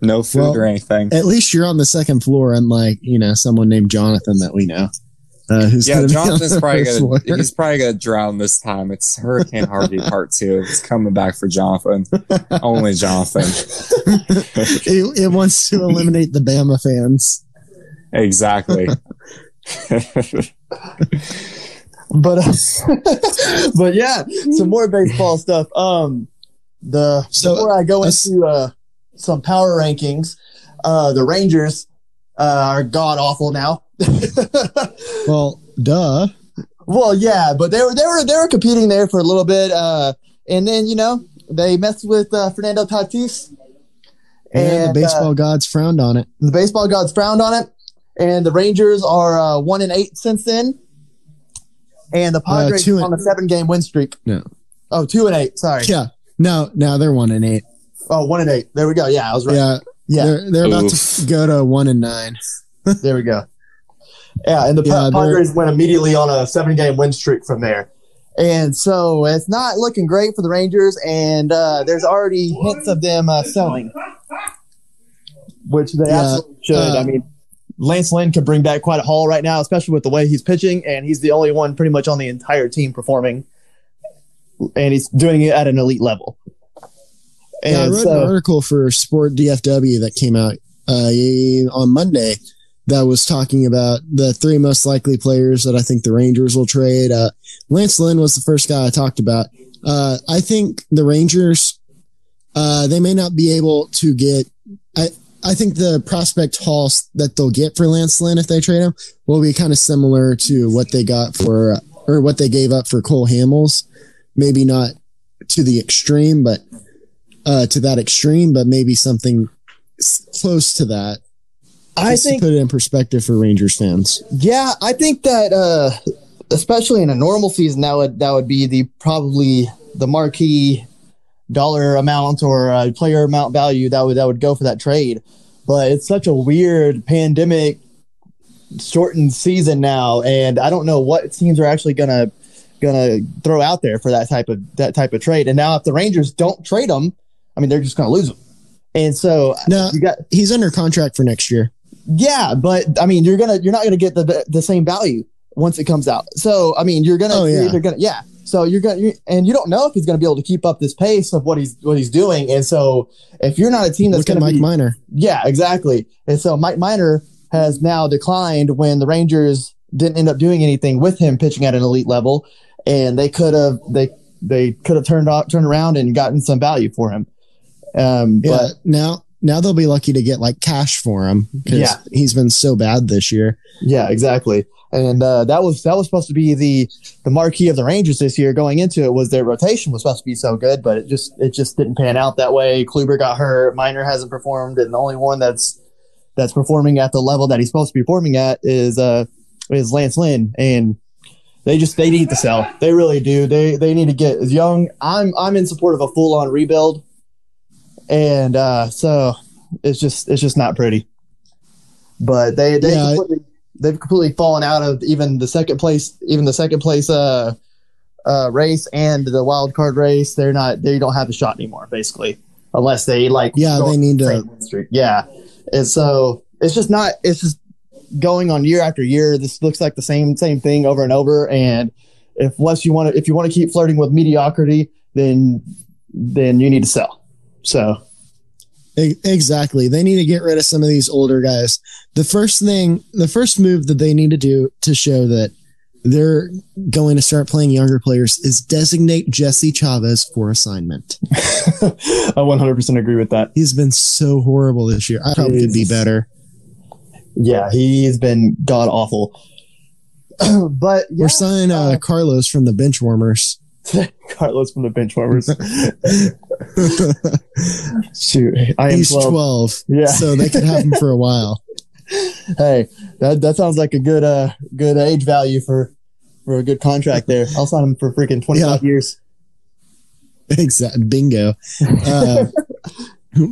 No food Well, or anything. At least you're on the second floor, unlike you know someone named Jonathan that we know. Uh, who's Yeah, gonna Jonathan's probably first gonna floor. he's probably gonna drown this time. It's Hurricane Harvey <laughs> Part Two. It's coming back for Jonathan. Only Jonathan. <laughs> it, it wants to eliminate the Bama fans. exactly. <laughs> But uh, but yeah, some more baseball stuff. Um, the So, before I go into uh, some power rankings, uh, the Rangers uh, are god awful now. <laughs> Well, duh. well, yeah, but they were they were they were competing there for a little bit, uh, and then you know they messed with uh, Fernando Tatis. And, And, the uh, baseball gods frowned on it. The baseball gods frowned on it, and the Rangers are uh, one and eight since then. And the Padres two and- on a seven game win streak. No. Oh, two and eight. Sorry. Yeah. No, no, they're one and eight. Oh, one and eight. There we go. Yeah, I was right. Yeah, Yeah, they're they're about to go to one and nine. <laughs> there we go. Yeah, and the Yeah, Pa- Padres went immediately on a seven game win streak from there. And so it's not looking great for the Rangers, and uh, there's already hints of them uh, selling, which they Yeah, absolutely should. uh, I mean, Lance Lynn could bring back quite a haul right now, especially with the way he's pitching, and he's the only one pretty much on the entire team performing, and he's doing it at an elite level. Yeah, I And wrote an article for Sport DFW that came out uh, on Monday that was talking about the three most likely players that I think the Rangers will trade. Uh, Lance Lynn was the first guy I talked about. Uh, I think the Rangers, uh, they may not be able to get. I I think the prospect haul that they'll get for Lance Lynn if they trade him will be kind of similar to what they got for or what they gave up for Cole Hamels. Maybe not to the extreme, but uh, to that extreme, but maybe something close to that. I think to put it in perspective for Rangers fans. Yeah, I think that uh, especially in a normal season, that would that would be the probably the marquee dollar amount or uh, player amount value that would that would go for that trade. But it's such a weird pandemic shortened season now, and I don't know what teams are actually gonna gonna throw out there for that type of that type of trade. And now if the Rangers don't trade them, I mean they're just gonna lose him. And so No, you got he's under contract for next year. yeah, but I mean, you're gonna you're not gonna get the the same value once it comes out. So I mean, you're gonna Oh, yeah. you're gonna yeah. So you're gonna you and you don't know if he's gonna be able to keep up this pace of what he's what he's doing. And so if you're not a team that's Look gonna Mike be Minor. yeah, exactly. And so Mike Minor has now declined when the Rangers didn't end up doing anything with him pitching at an elite level, and they could have they they could have turned off turned around and gotten some value for him. Um, Yeah, but now now they'll be lucky to get like cash for him because Yeah. he's been so bad this year. Yeah, exactly. And uh, that was that was supposed to be the the marquee of the Rangers this year. Going into it was their rotation was supposed to be so good, but it just it just didn't pan out that way. Kluber got hurt, Minor hasn't performed, and the only one that's that's performing at the level that he's supposed to be performing at is uh is Lance Lynn, and they just they need to sell. They really do. They they need to get as young. I'm I'm in support of a full on rebuild, and uh, so it's just it's just not pretty. But they they yeah, completely, they've completely fallen out of even the second place even the second place uh uh, race and the wild card race, they're not they don't have a shot anymore, basically, unless they like Yeah, they need to- streak. Yeah, and so it's just not. It's just going on year after year. This looks like the same same thing over and over. And if unless you want to, if you want to keep flirting with mediocrity, then then you need to sell. So Exactly. They need to get rid of some of these older guys. The first thing, the first move that they need to do to show that they're going to start playing younger players is designate Jesse Chavez for assignment. <laughs> I 100% agree with that. He's been so horrible this year. I probably could be better. Yeah, he's been god awful. <clears throat> but yeah, Or sign uh, uh, Carlos from the bench warmers. <laughs> Carlos from the bench warmers. <laughs> Shoot, I am He's 12. 12. Yeah. So they could have him for a while. <laughs> Hey, that that sounds like a good uh good age value for for a good contract there. I'll sign him for freaking 25 years. Exact bingo. Uh,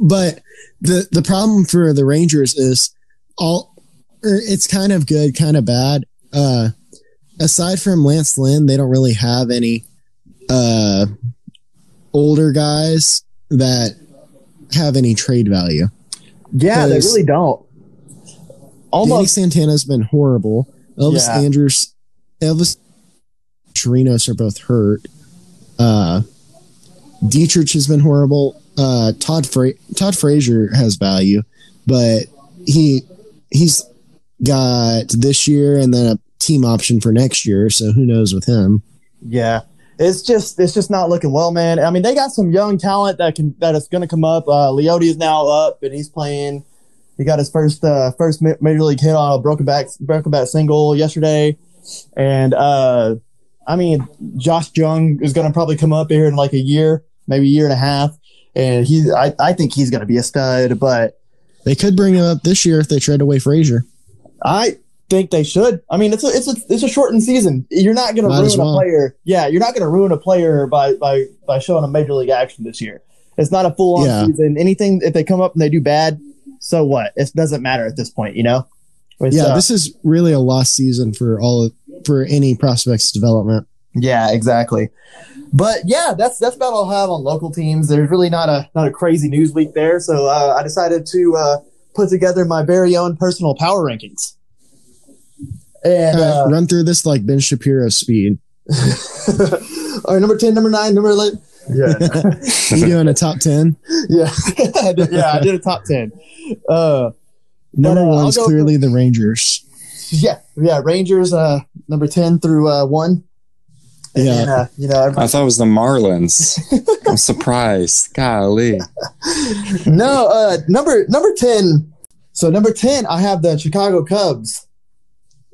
but the the problem for the Rangers is all or it's kind of good, kind of bad. Uh, aside from Lance Lynn, they don't really have any uh, older guys that have any trade value. Yeah, they really don't. Danny Almost Santana's been horrible. Elvis Yeah. Andrus, Elvis Chirinos are both hurt. Uh, Dietrich has been horrible. Uh, Todd Fra- Todd Frazier has value, but he he's got this year and then a team option for next year. So who knows with him? Yeah. It's just it's just not looking well, man. I mean, they got some young talent that can that is going to come up. Uh, Leody is now up and he's playing. He got his first uh, first major league hit on a broken back broken back single yesterday, and uh, I mean, Josh Jung is going to probably come up here in like a year, maybe a year and a half, and he I, I think he's going to be a stud. But They could bring him up this year if they trade away Frazier. I think they should. I mean, it's a it's a it's a shortened season. You're not going to ruin as a player. Yeah, you're not going to ruin a player by by by showing a major league action this year. It's not a full on Yeah. season. Anything if they come up and they do bad, so what? It doesn't matter at this point, you know. It's, yeah, uh, this is really a lost season for all of, for any prospects development. yeah, exactly. But yeah, that's that's about all I have on local teams. There's really not a not a crazy news week there, so uh, I decided to uh, put together my very own personal power rankings. And Uh, uh, run through this like Ben Shapiro speed. <laughs> all right, number ten, number nine, number eleven. Yeah, <laughs> You doing a top ten? yeah, <laughs> yeah. I did a top ten. Uh, Number But, uh, I'll one's go clearly the Rangers. yeah, yeah. Rangers, uh, number ten through uh, one. And, Yeah. then, uh, you know, everybody- I thought it was the Marlins. I'm surprised. Golly. no, uh, number number ten. So number ten, I have the Chicago Cubs.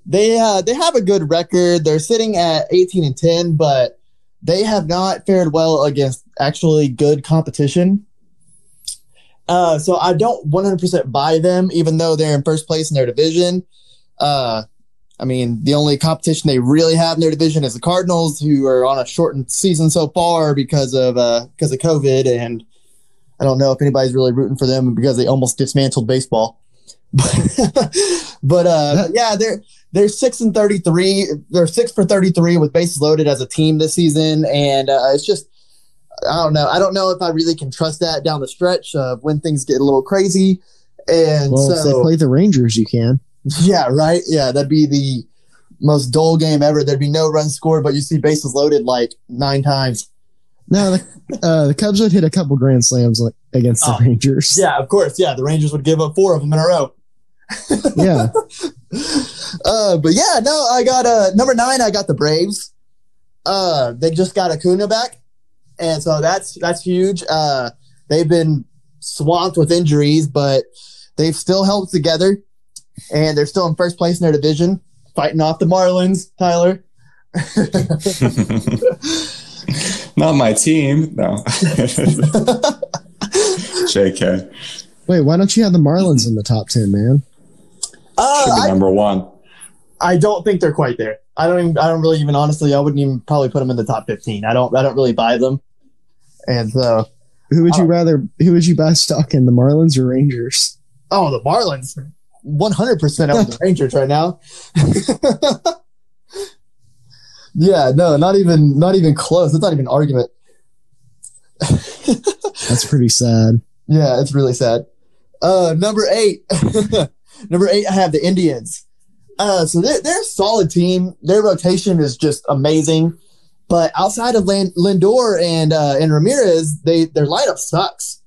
They uh, they have a good record. They're sitting at eighteen and ten, but they have not fared well against actually good competition. Uh, so I don't one hundred percent buy them, even though they're in first place in their division. Uh, I mean, the only competition they really have in their division is the Cardinals, who are on a shortened season so far because of uh, because of COVID and I don't know if anybody's really rooting for them because they almost dismantled baseball. <laughs> but uh, yeah, they're they're six and thirty three. They're six for thirty three with bases loaded as a team this season, and uh, it's just I don't know. I don't know if I really can trust that down the stretch of when things get a little crazy. And Well, if they play the Rangers, you can. yeah, right. Yeah, that'd be the most dull game ever. There'd be no runs scored, but you see bases loaded like nine times. No, the, uh, the Cubs would hit a couple grand slams like, against the Oh, Rangers. Yeah, of course. Yeah, the Rangers would give up four of them in a row. yeah. <laughs> uh, but yeah, no, I got uh number nine. I got the Braves. Uh, they just got Acuna back, and so that's that's huge. Uh, they've been swamped with injuries, but they've still held together, and they're still in first place in their division, fighting off the Marlins. Tyler. <laughs> Not my team. No. <laughs> JK. Wait, why don't you have the Marlins in the top ten, man? Uh, Should be I, number one. I don't think they're quite there. I don't even. I don't really even. Honestly, I wouldn't even probably put them in the top fifteen. I don't. I don't really buy them, and so Who would you Oh. rather? Who would you buy stock in, the Marlins or Rangers? Oh, the Marlins. 100% of the Rangers right now. <laughs> Yeah, no, not even not even close. It's not even an argument. <laughs> That's pretty sad. Yeah, it's really sad. Uh, number eight, <laughs> number eight, I have the Indians. Uh, so they're, they're a solid team. Their rotation is just amazing. But outside of Lindor and uh, and Ramirez, they their lineup sucks.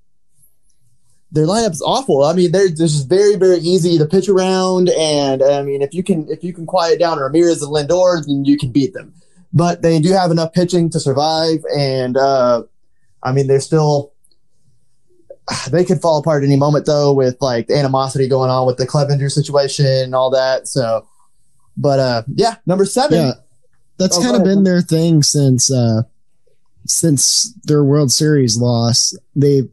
Their lineup's awful. I mean, they're just very very easy to pitch around, and I mean, if you can if you can quiet down Ramirez and Lindor, then you can beat them. But they do have enough pitching to survive, and uh, I mean, they're still <sighs> they could fall apart any moment though with like the animosity going on with the Clevinger situation and all that. So, but uh, yeah, number seven. Yeah, that's Oh, kind of been their thing since uh, since their World Series loss. They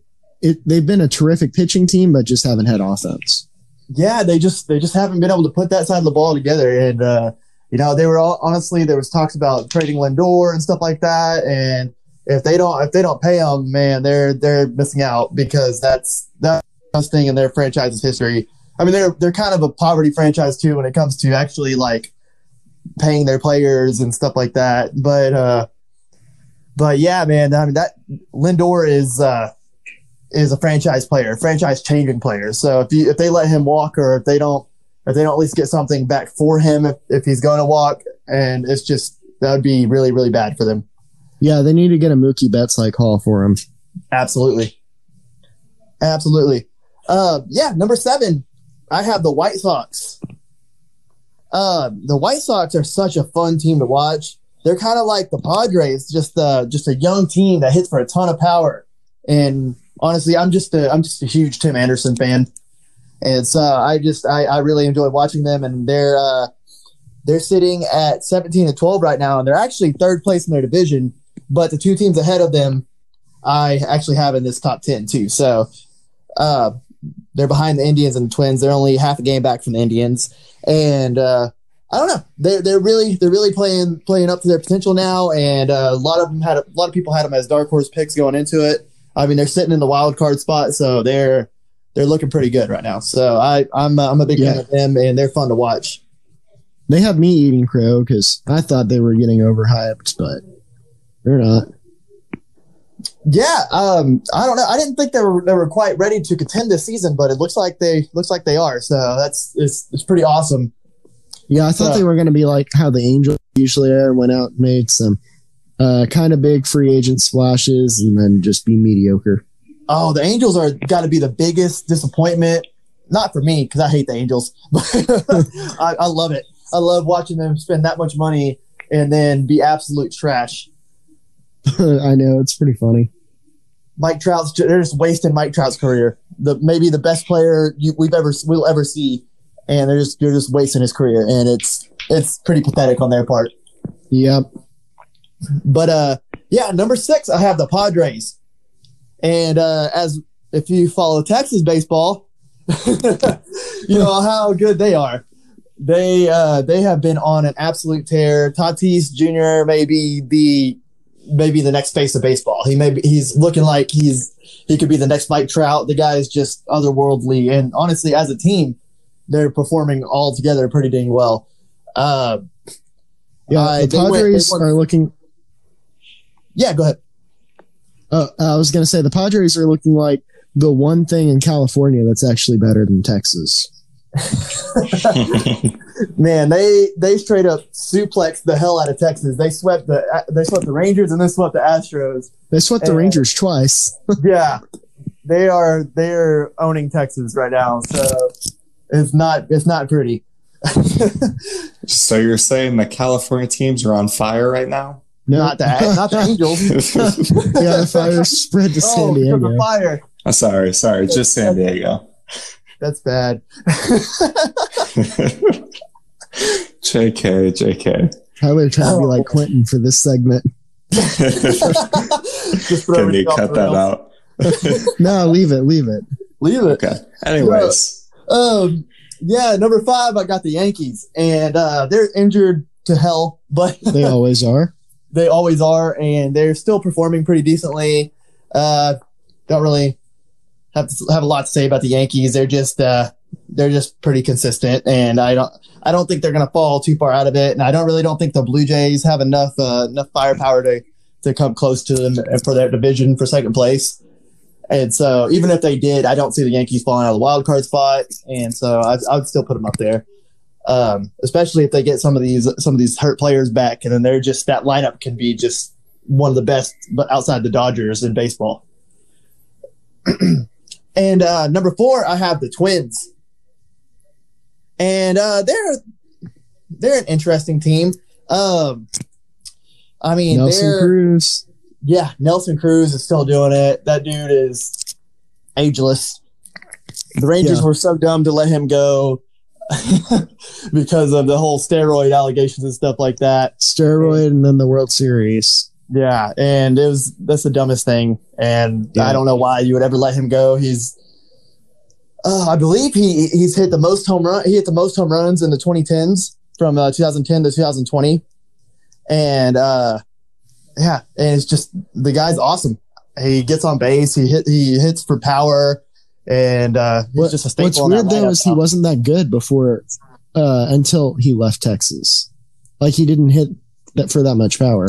it, they've been a terrific pitching team, but just haven't had offense. yeah, they just they just haven't been able to put that side of the ball together. And uh, you know, they were all honestly there was talks about trading Lindor and stuff like that. And if they don't if they don't pay them, man, they're they're missing out because that's that's the best thing in their franchise's history. I mean, they're they're kind of a poverty franchise too when it comes to actually like paying their players and stuff like that. But uh, but yeah, man, I mean that Lindor is uh is a franchise player, franchise changing player. So if you if they let him walk or if they don't if they don't at least get something back for him if, if he's going to walk and it's just that would be really really bad for them. Yeah, they need to get a Mookie Betts like haul for him. Absolutely. Absolutely. Uh yeah, number 7. I have the White Sox. Uh the White Sox are such a fun team to watch. They're kind of like the Padres, just uh just a young team that hits for a ton of power. And honestly, I'm just a I'm just a huge Tim Anderson fan. And so I just I, I really enjoy watching them and they're uh they're sitting at 17 and 12 right now and they're actually third place in their division, but the two teams ahead of them I actually have in this top 10 too. So uh, they're behind the Indians and the Twins. They're only half a game back from the Indians. And uh, I don't know. They're, they're really they're really playing playing up to their potential now. And uh, a lot of them had a lot of people had them as dark horse picks going into it. I mean, they're sitting in the wild card spot, so they're they're looking pretty good right now. So I I'm uh, I'm a big fan of them, and they're fun to watch. They have me eating crow because I thought they were getting overhyped, but they're not. Yeah, um, I don't know. I didn't think they were they were quite ready to contend this season, but it looks like they looks like they are. So that's it's it's pretty awesome. Yeah, I thought Yeah. they were going to be like how the Angels usually are. Went out and made some uh, kind of big free agent splashes and then just be mediocre. Oh, the Angels are got to be the biggest disappointment. Not for me because I hate the Angels, but <laughs> I, I love it. I love watching them spend that much money and then be absolute trash. <laughs> I know it's pretty funny. Mike Trout's they're just wasting Mike Trout's career. The maybe the best player you, we've ever we'll ever see, and they're just they're just wasting his career, and it's it's pretty pathetic on their part. Yep. But uh, yeah, number six, I have the Padres, and uh, as if you follow Texas baseball, <laughs> you know how good they are. They uh, they have been on an absolute tear. Tatis Jr. may be the maybe the next face of baseball. He may be, he's looking like he's he could be the next Mike Trout. The guy is just otherworldly, and honestly, as a team, they're performing all together pretty dang well. Uh, Yeah, Uh, the they went- they Padres are looking. yeah, go ahead. Uh, I was going to say the Padres are looking like the one thing in California that's actually better than Texas. <laughs> <laughs> Man, they they straight up suplexed the hell out of Texas. They swept the they swept the Rangers and then swept the Astros. They swept the Uh, Rangers twice. <laughs> Yeah, they are they're owning Texas right now. So it's not it's not pretty. <laughs> so you're saying the California teams are on fire right now? No, Not the not the Angels. <laughs> yeah, the fire spread to San oh, because Diego. of fire. Oh, sorry, sorry, just San Diego. That's bad. JK, JK. Tyler trying to be Oh. like Quentin for this segment. <laughs> Just Can you cut that rails. out? <laughs> No, leave it, leave it. Leave it. Okay. Anyways, Um, yeah, number five, I got the Yankees, and uh, they're injured to hell, but <laughs> They always are. they always are, and they're still performing pretty decently. Uh, don't really have to have a lot to say about the Yankees. They're just uh, they're just pretty consistent, and I don't I don't think they're going to fall too far out of it. And I don't really don't think the Blue Jays have enough uh, enough firepower to to come close to them for their division for second place. And so even if they did, I don't see the Yankees falling out of the wild card spot. And so I, I would still put them up there, um, especially if they get some of these some of these hurt players back, and then they're just that lineup can be just one of the best, but outside the Dodgers in baseball. <clears throat> and uh, number four, I have the Twins, and uh, they're they're an interesting team. Um, I mean, Nelson Cruz. yeah, Nelson Cruz is still doing it. That dude is ageless. The Rangers Yeah. were so dumb to let him go <laughs> because of the whole steroid allegations and stuff like that. Steroid and then the World Series. Yeah, and it was that's the dumbest thing, and Yeah. I don't know why you would ever let him go. He's, uh, I believe he he's hit the most home run. He hit the most home runs in the 2010s from uh, 2010 to 2020, and uh, yeah, and it's just the guy's awesome. He gets on base. He hit. He hits for power, and uh, he's What- just a staple. What's weird though is he wasn't that good before uh, until he left Texas. Like he didn't hit that for that much power.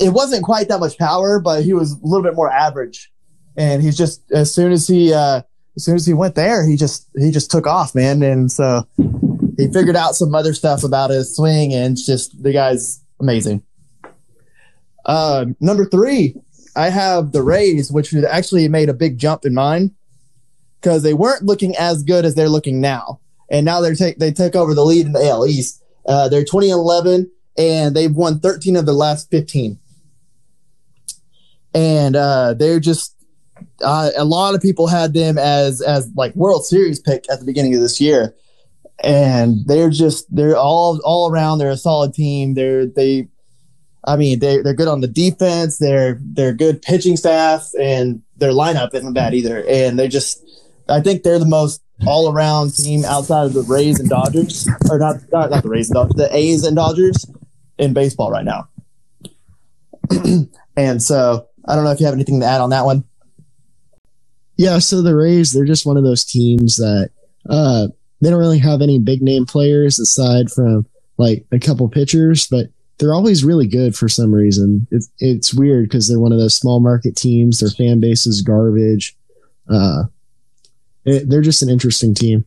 it wasn't quite that much power, but he was a little bit more average. And he's just as soon as he uh as soon as he went there, he just he just took off, man. And so he figured out some other stuff about his swing and just the guy's amazing. Uh number three, I have the Rays, which actually made a big jump in mine because they weren't looking as good as they're looking now. And now they're take they took over the lead in the AL East. Uh, they're 2011, and 11 and they've won 13 of the last 15 and uh, they're just uh, a lot of people had them as as like World Series pick at the beginning of this year, and they're just they're all all around. They're a solid team. They're they, I mean they they're good on the defense. They're they're good pitching staff, and their lineup isn't bad either. And they just I think they're the most all around team outside of the Rays and Dodgers, or not not, not the Rays and Dodgers, the A's and Dodgers in baseball right now. <clears throat> and so I don't know if you have anything to add on that one. Yeah, so the Rays, they're just one of those teams that uh they don't really have any big name players aside from like a couple pitchers, but they're always really good for some reason. It's it's weird because they're one of those small market teams. Their fan base is garbage. Uh, it- they're just an interesting team.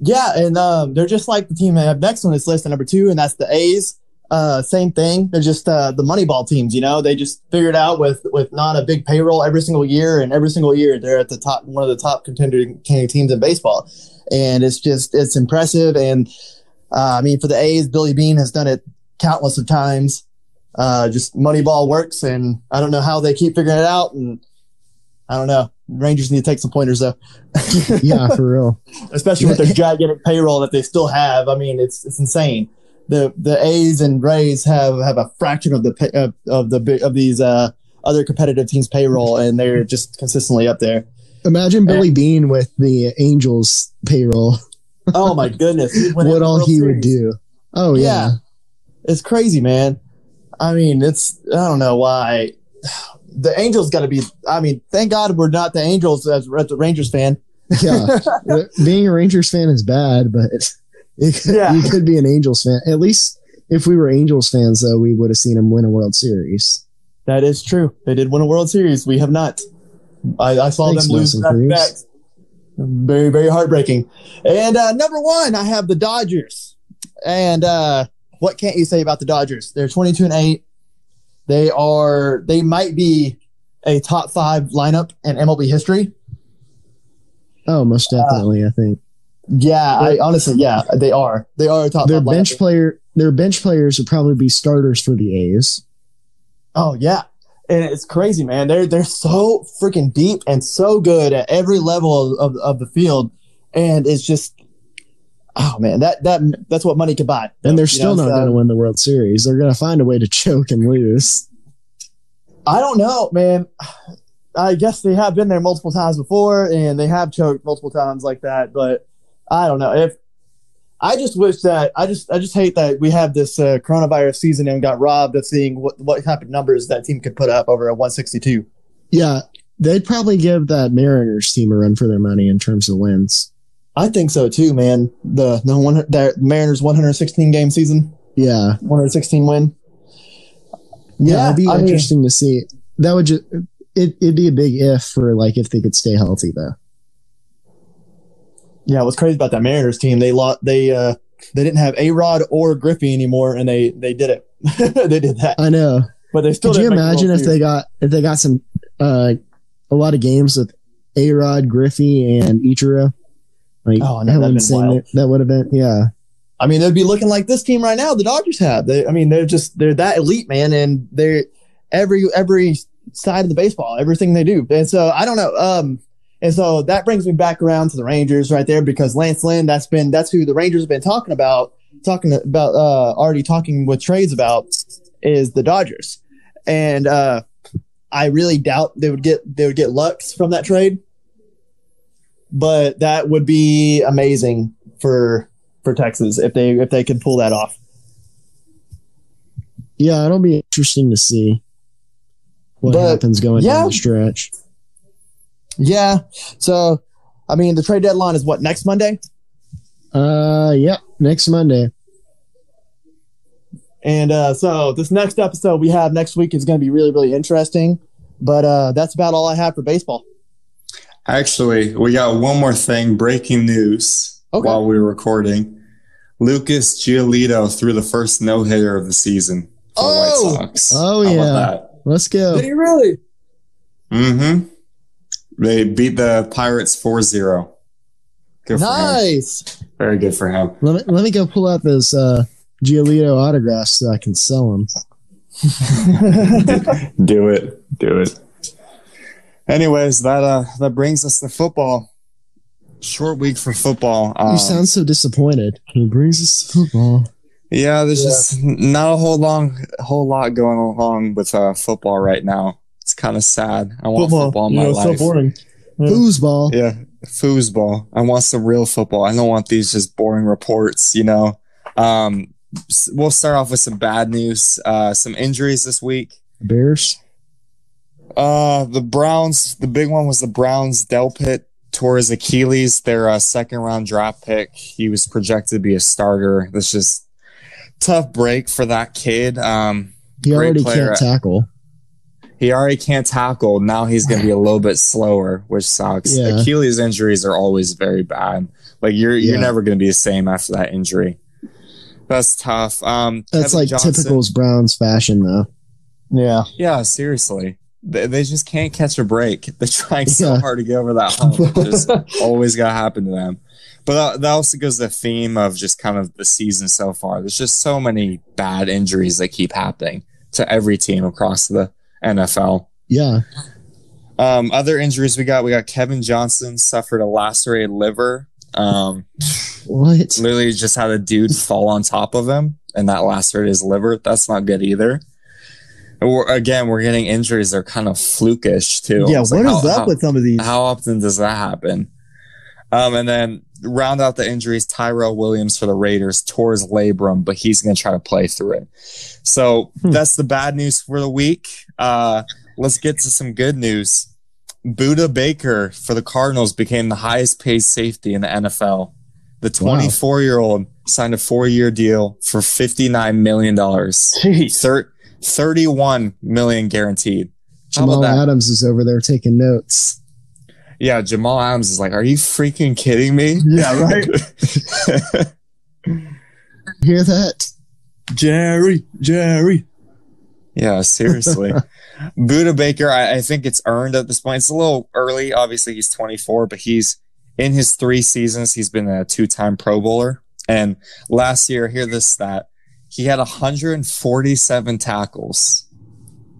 Yeah, and um, they're just like the team I have next on this list number two, and that's the A's. Uh, same thing. They're just uh, the Moneyball teams. You know, they just figured out with with not a big payroll every single year, and every single year they're at the top, one of the top contending teams in baseball, and it's just it's impressive. And uh, I mean, for the A's, Billy Beane has done it countless of times. Uh, just Moneyball works, and I don't know how they keep figuring it out, and I don't know. Rangers need to take some pointers though. Yeah, for real. <laughs> especially with their <laughs> gigantic payroll that they still have. I mean, it's it's insane. The the A's and Rays have have a fraction of the pay, of, of the of these uh, other competitive teams' payroll, and they're just consistently up there. Imagine Billy Beane with the Angels payroll. Oh my <laughs> goodness! What all he would do. Oh yeah. Yeah. It's crazy, man. I mean, it's I don't know why the Angels got to be. I mean, thank God we're not the Angels as, as a Rangers fan. Yeah. <laughs> Being a Rangers fan is bad, but it <laughs> could, Yeah. you could be an Angels fan. At least if we were Angels fans, though, we would have seen him win a World Series. That is true. They did win a World Series. We have not. I, I saw Thanks, them lose back back. Very, very heartbreaking. And uh, number one, I have the Dodgers. And uh, what can't you say about the Dodgers? They're 22 and 8. They are, they might be a top five lineup in MLB history. Oh, most definitely. I think Yeah, I honestly, yeah, they are. They are a top their bench lineup. player, their bench players would probably be starters for the A's. Oh yeah. And it's crazy, man. They're they're so freaking deep and so good at every level of, of, of the field. And it's just oh man, that that that's what money can buy. And they're still know, not so- going to win the World Series. They're going to find a way to choke and lose. I don't know, man. I guess they have been there multiple times before and they have choked multiple times like that, but I don't know. If I just wish that I just I just hate that we have this uh, coronavirus season and got robbed of seeing what what type of numbers that team could put up over a 162. Yeah, they'd probably give that Mariners team a run for their money in terms of wins. I think so too, man. The the one that Mariners 116 game season, Yeah, 116 win. yeah, Yeah, it'd be I mean- interesting to see. That would just it, it'd be a big if for like if they could stay healthy though. Yeah, what's crazy about that Mariners team? They lot they uh they didn't have A Rod or Griffey anymore, and they they did it. <laughs> they did that, I know. but they still. Could you didn't make the imagine if they got if they got some uh a lot of games with A Rod, Griffey, and Ichiro? Like Oh, no, that would been wild. That would have been yeah. I mean, they'd be looking like this team right now. The Dodgers have. They, I mean, they're just they're that elite, man, and they're every every side of the baseball, everything they do. And so I don't know. Um, and so that brings me back around to the Rangers right there because Lance Lynn, that's been that's who the Rangers have been talking about, talking about uh already talking with trades about is the Dodgers, and uh, I really doubt they would get they would get Lux from that trade, but that would be amazing for for Texas if they if they could pull that off. Yeah, it'll be interesting to see what But, happens going yeah. down the stretch. Yeah. So, I mean, the trade deadline is what next Monday, Uh, yep, next Monday. and uh, so this next episode we have next week is going to be really really interesting. But uh, that's about all I have for baseball. Actually, we got one more thing breaking news Okay. while we were recording. Lucas Giolito threw the first no hitter of the season for Oh. the White Sox. Oh, How yeah. about Let's go. Did he really? Mm-hmm. They beat the Pirates 4 0. Good him. Nice. Very good for him. Let me let me go pull out those uh Giolito autographs so I can sell them. <laughs> <laughs> Do it. Do it. Anyways, that uh that brings us to football. Short week for football. Um, you sound so disappointed. He brings us to football. yeah, there's Yeah. just not a whole long whole lot going along with uh, football right now. It's kind of sad. I want football, in my life. So boring. Yeah. Foosball. Yeah, foosball. I want some real football. I don't want these just boring reports, you know. Um, we'll start off with some bad news. Uh, some injuries this week. Bears. Uh, the Browns. The big one was the Browns. Delpit tore his Achilles. Their uh, second round draft pick. He was projected to be a starter. That's just tough break for that kid. Um, He Great already player. can't tackle. He already can't tackle. Now he's going to be a little bit slower, which sucks. Yeah. Achilles injuries are always very bad. Like you're you're never going to be the same after that injury. That's tough. Um, That's Kevin like Johnson- typical Browns fashion though. Yeah. Yeah, seriously, they, they just can't catch a break. <laughs> They're trying so Yeah. hard to get over that hump. It Just <laughs> always got to happen to them. But that, that also goes to the theme of just kind of the season so far. There's just so many bad injuries that keep happening to every team across the NFL. Yeah. Um, other injuries we got, we got Kevin Johnson suffered a lacerated liver. Um, What? literally just had a dude fall on top of him and that lacerated his liver. That's not good either. We're, again, we're getting injuries that are kind of flukish too. Yeah. What like, is how- up how- with some of these? how often does that happen? Um, and then round out the injuries, Tyrell Williams for the Raiders his labrum, but he's going to try to play through it. So Hmm. that's the bad news for the week. Uh, let's get to some good news. Budda Baker for the Cardinals became the highest paid safety in the NFL. The 24 year old signed a four year deal for $59 million. Jeez. Thir- 31 million guaranteed. How Jamal? Adams is over there taking notes. Yeah, Jamal Adams is like, are you freaking kidding me? Yeah. Right. <laughs> Hear that? Jerry. Jerry. yeah, seriously. <laughs> Budda Baker, I, I think it's earned at this point. It's a little early. Obviously, he's 24, but he's in his three seasons, he's been a two time Pro Bowler. And last year, hear this stat he had 147 tackles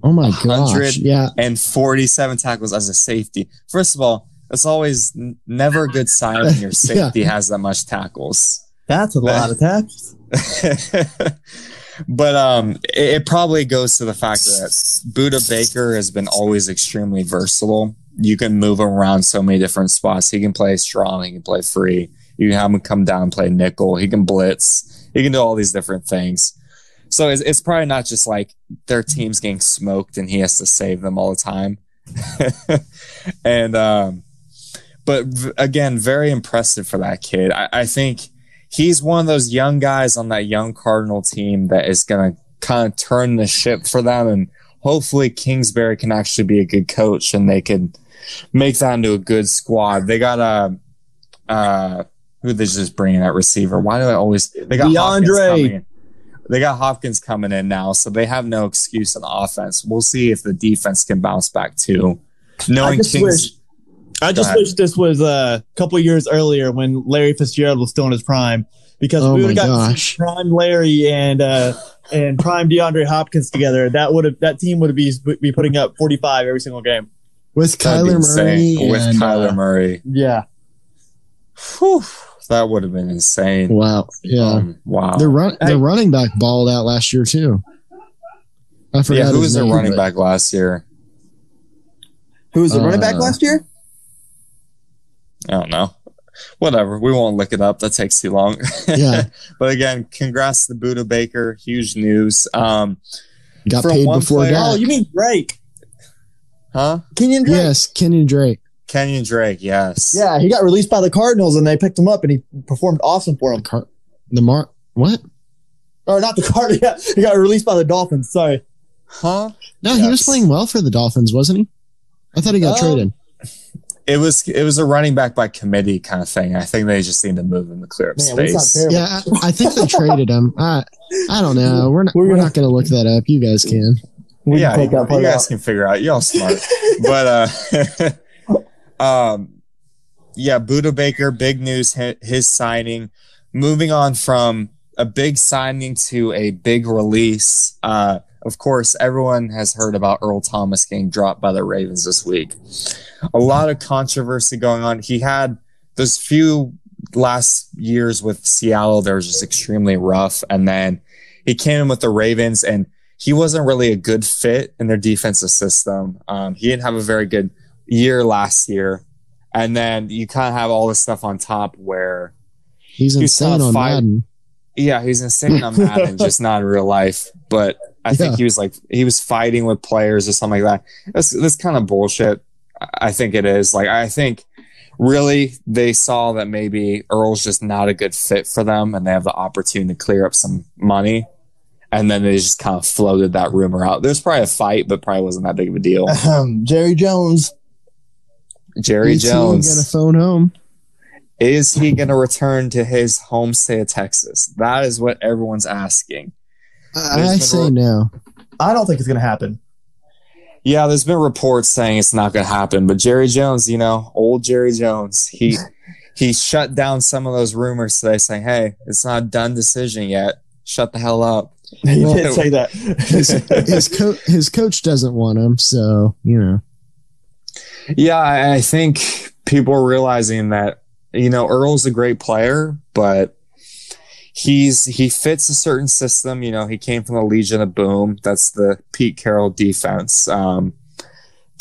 Oh my 100 gosh. Yeah. and 47 tackles as a safety. First of all, it's always n- never a good sign when your <laughs> Yeah. safety has that much tackles. That's a lot of tackles. <laughs> but um, it, it probably goes to the fact that Budda Baker has been always extremely versatile. You can move him around so many different spots. He can play strong. He can play free. You can have him come down and play nickel. He can blitz. He can do all these different things. So it's, it's probably not just like their team's getting smoked and he has to save them all the time. <laughs> and um, but again, very impressive for that kid. I, I think he's one of those young guys on that young Cardinal team that is going to kind of turn the ship for them. And hopefully Kingsbury can actually be a good coach and they can make that into a good squad. They got a, uh, who they just bringing that receiver? Why do I always, they got DeAndre. Coming in. They got Hopkins coming in now, so they have no excuse on offense. We'll see if the defense can bounce back too. Knowing just Kings, wish- I just ahead. wish this was uh, a couple years earlier when Larry Fitzgerald was still in his prime, because Oh we would have got to prime Larry and uh, and prime DeAndre Hopkins together. That would have that team would be be putting up forty five every single game. with that'd be Kyler insane. Murray with and, Kyler uh, Murray. Yeah, Whew, that would have been insane. Wow, yeah, Um, wow. the run Hey. the running back balled out last year too. I forgot yeah, who was their name, running but- back last year? Who was the running back Uh, last year? I don't know. Whatever. We won't look it up. That takes too long. <laughs> Yeah. but again, congrats to Budda Baker. Huge news. Um, Got paid before player- Oh, you mean Drake? huh? Kenyon Drake. yes, Kenny Drake. Kenyon Drake. Yes. Yeah, he got released by the Cardinals and they picked him up and he performed awesome for them. Car- the Mar what? Or not the Cardinals. <laughs> Yeah, he got released by the Dolphins. Sorry. Huh? No, he was playing well for the Dolphins, wasn't he? I thought he got Oh. traded. It was it was a running back by committee kind of thing. I think they just need to move him to clear up Man, space. Yeah, I, I think they traded him. I I don't know. We're not We're we're, gonna- not going to look that up. You guys can. We yeah, can take you, you guys out. can figure out. Y'all smart, <laughs> but uh, <laughs> um, yeah, Budda Baker, big news. His signing, moving on from a big signing to a big release. Uh, of course, everyone has heard about Earl Thomas getting dropped by the Ravens this week. A lot of controversy going on. He had those few last years with Seattle. They were just extremely rough, and then he came in with the Ravens and he wasn't really a good fit in their defensive system. Um, he didn't have a very good year last year. And then you kind of have all this stuff on top where, He's He's insane on fight- Madden. yeah, he's insane on Madden, just not in real life. But I think he was like, he was fighting with players or something like that. That's, that's kind of bullshit. I- I think it is. Like, I think really they saw that maybe Earl's just not a good fit for them and they have the opportunity to clear up some money. And then they just kind of floated that rumor out. There's probably a fight, but probably wasn't that big of a deal. Um, Jerry Jones. Jerry Is he Jones. gonna phone home. Is he going to return to his home state of Texas? That is what everyone's asking. I, There's I say ro- no. I don't think it's going to happen. Yeah, there's been reports saying it's not going to happen, but Jerry Jones, you know, old Jerry Jones, he <laughs> he shut down some of those rumors today, saying, "Hey, it's not a done decision yet. Shut the hell up." <laughs> He Well, did <laughs> say that. His co- his coach doesn't want him, so you know. Yeah, I, think people are realizing that you know Earl's a great player, but he's he fits a certain system. You know, he came from the Legion of Boom. That's the Pete Carroll defense. Um,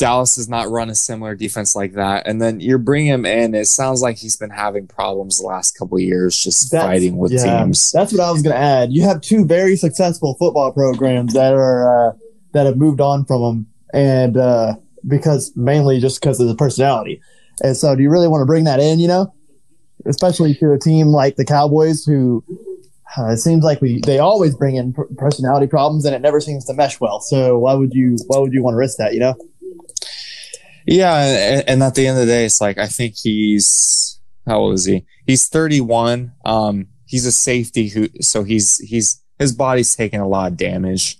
Dallas does not run a similar defense like that. And then you're bringing him in. It sounds like he's been having problems the last couple of years, just That's- fighting with yeah, teams. That's what I was going to add. You have two very successful football programs that are uh, that have moved on from them, and uh, because mainly just because of the personality. And so, do you really want to bring that in? You know, especially to a team like the Cowboys, who uh, it seems like we they always bring in per- personality problems, and it never seems to mesh well. So, why would you why would you want to risk that? You know. Yeah, and, and at the end of the day, it's like I think he's how old is he? He's 31. Um, he's a safety who, so he's he's his body's taking a lot of damage.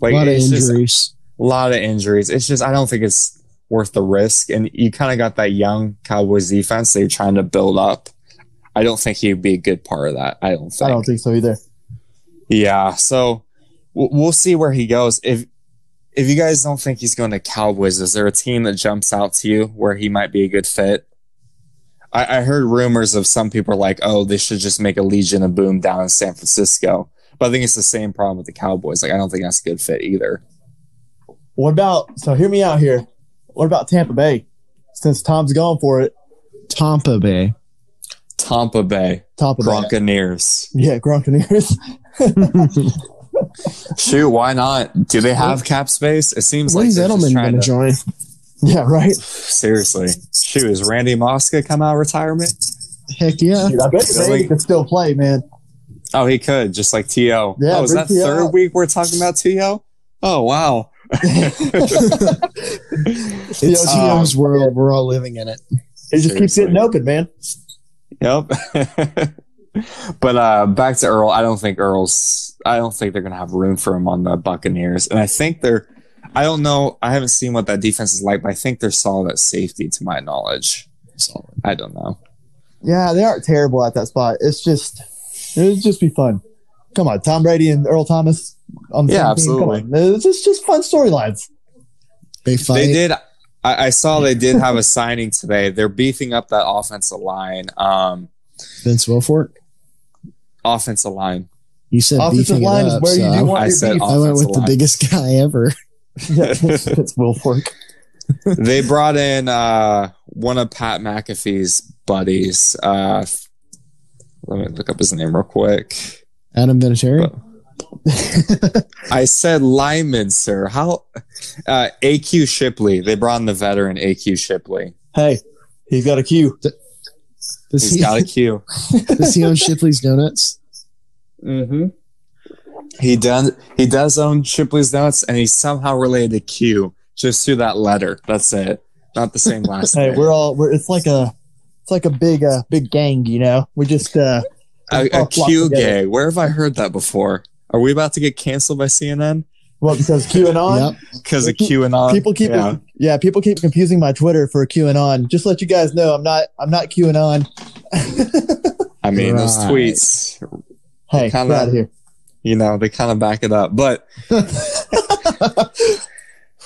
Like a lot of it's just injuries. A lot of injuries. It's just I don't think it's worth the risk. And you kind of got that young Cowboys defense that you're trying to build up. I don't think he'd be a good part of that. I don't think. I don't think so either. Yeah, so we'll, we'll see where he goes. If if you guys don't think he's going to Cowboys, is there a team that jumps out to you where he might be a good fit? I, I heard rumors of some people like, "Oh, they should just make a Legion of Boom down in San Francisco." But I think it's the same problem with the Cowboys. Like, I don't think that's a good fit either. What about so? Hear me out here. What about Tampa Bay? Since Tom's going for it, Tampa Bay. Tampa Bay Tampa Bay. Bronconeers. Yeah, Gronkaneers. <laughs> Shoot, why not? Do they have cap space? It seems like When's they're Edelman trying going to to- join? Yeah, right. Seriously. Shoot, is Randy Moss gonna come out of retirement? Heck yeah. Dude, I bet Really? they can still play, man. Oh, he could, just like T.O. Yeah, oh, is that T.O. third week we're talking about T.O.? Oh, wow. <laughs> It's Uh, Tito's world. We're all living in it. It just keeps Seriously. getting open, man. Yep. <laughs> but uh back to Earl. I don't think Earl's I don't think they're gonna have room for him on the Buccaneers. And I think they're I don't know, I haven't seen what that defense is like, but I think they're solid at safety to my knowledge. Solid. I don't know. Yeah, they aren't terrible at that spot. It's just, it would just be fun. Come on, Tom Brady and Earl Thomas on the Yeah, same team. Come absolutely. on. It's just, just fun storylines. They fight. They did I, I saw they did have a <laughs> signing today. They're beefing up that offensive line. Um Vince Wilfork. offensive line. You said Offensive line it is up. where you so do want I your said beef. I went with offensive the biggest guy ever. <laughs> yeah, it's, it's Will they brought in uh, one of Pat McAfee's buddies. Uh, let me look up his name real quick. Adam Vinatieri. <laughs> I said lineman, sir. How? Uh, AQ Shipley. They brought in the veteran AQ Shipley. Hey, he's got a cue. Does He's he, got a Q. <laughs> does he own Shipley's Donuts? mm-hmm. He does. He does own Shipley's Donuts, and he's somehow related to Q just through that letter. That's it. Not the same last name. Hey, name. we're all, we're, it's like a, it's like a big, uh, big gang, you know? We just, uh, a, all a flock Q together. gay. Where have I heard that before? Are we about to get canceled by CNN well, because QAnon, Yep. because of People- QAnon? people keep, Yeah. yeah. people keep confusing my Twitter for QAnon. Just to let you guys know, I'm not, I'm not QAnon. I mean, those tweets, Hey, Kinda- get out of here. you know, they kind of back it up. But, <laughs>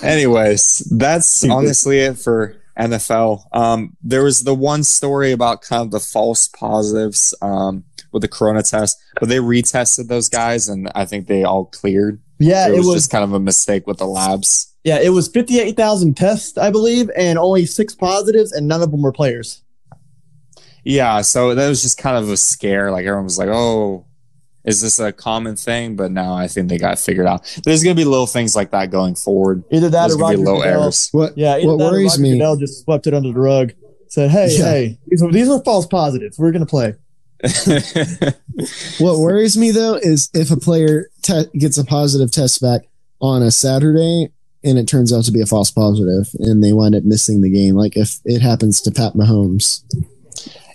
anyways, that's Stupid. honestly it for NFL. Um, there was the one story about kind of the false positives um, with the corona test, but they retested those guys, and I think they all cleared. Yeah, it, it was, was, just kind of a mistake with the labs. yeah, it was 58,000 tests, I believe, and only six positives, and none of them were players. Yeah, so that was just kind of a scare. Like everyone was like, "Oh, is this a common thing?" But now I think they got it figured out. There's gonna be little things like that going forward. Either that There's or gonna Roger be low Goodell. errors. What Yeah, either what that or worries Roger me Goodell just swept it under the rug. Said, "Hey, Yeah. hey, these are, these are false positives. We're gonna play." <laughs> what worries me though is if a player te- gets a positive test back on a Saturday and it turns out to be a false positive and they wind up missing the game. Like if it happens to Pat Mahomes.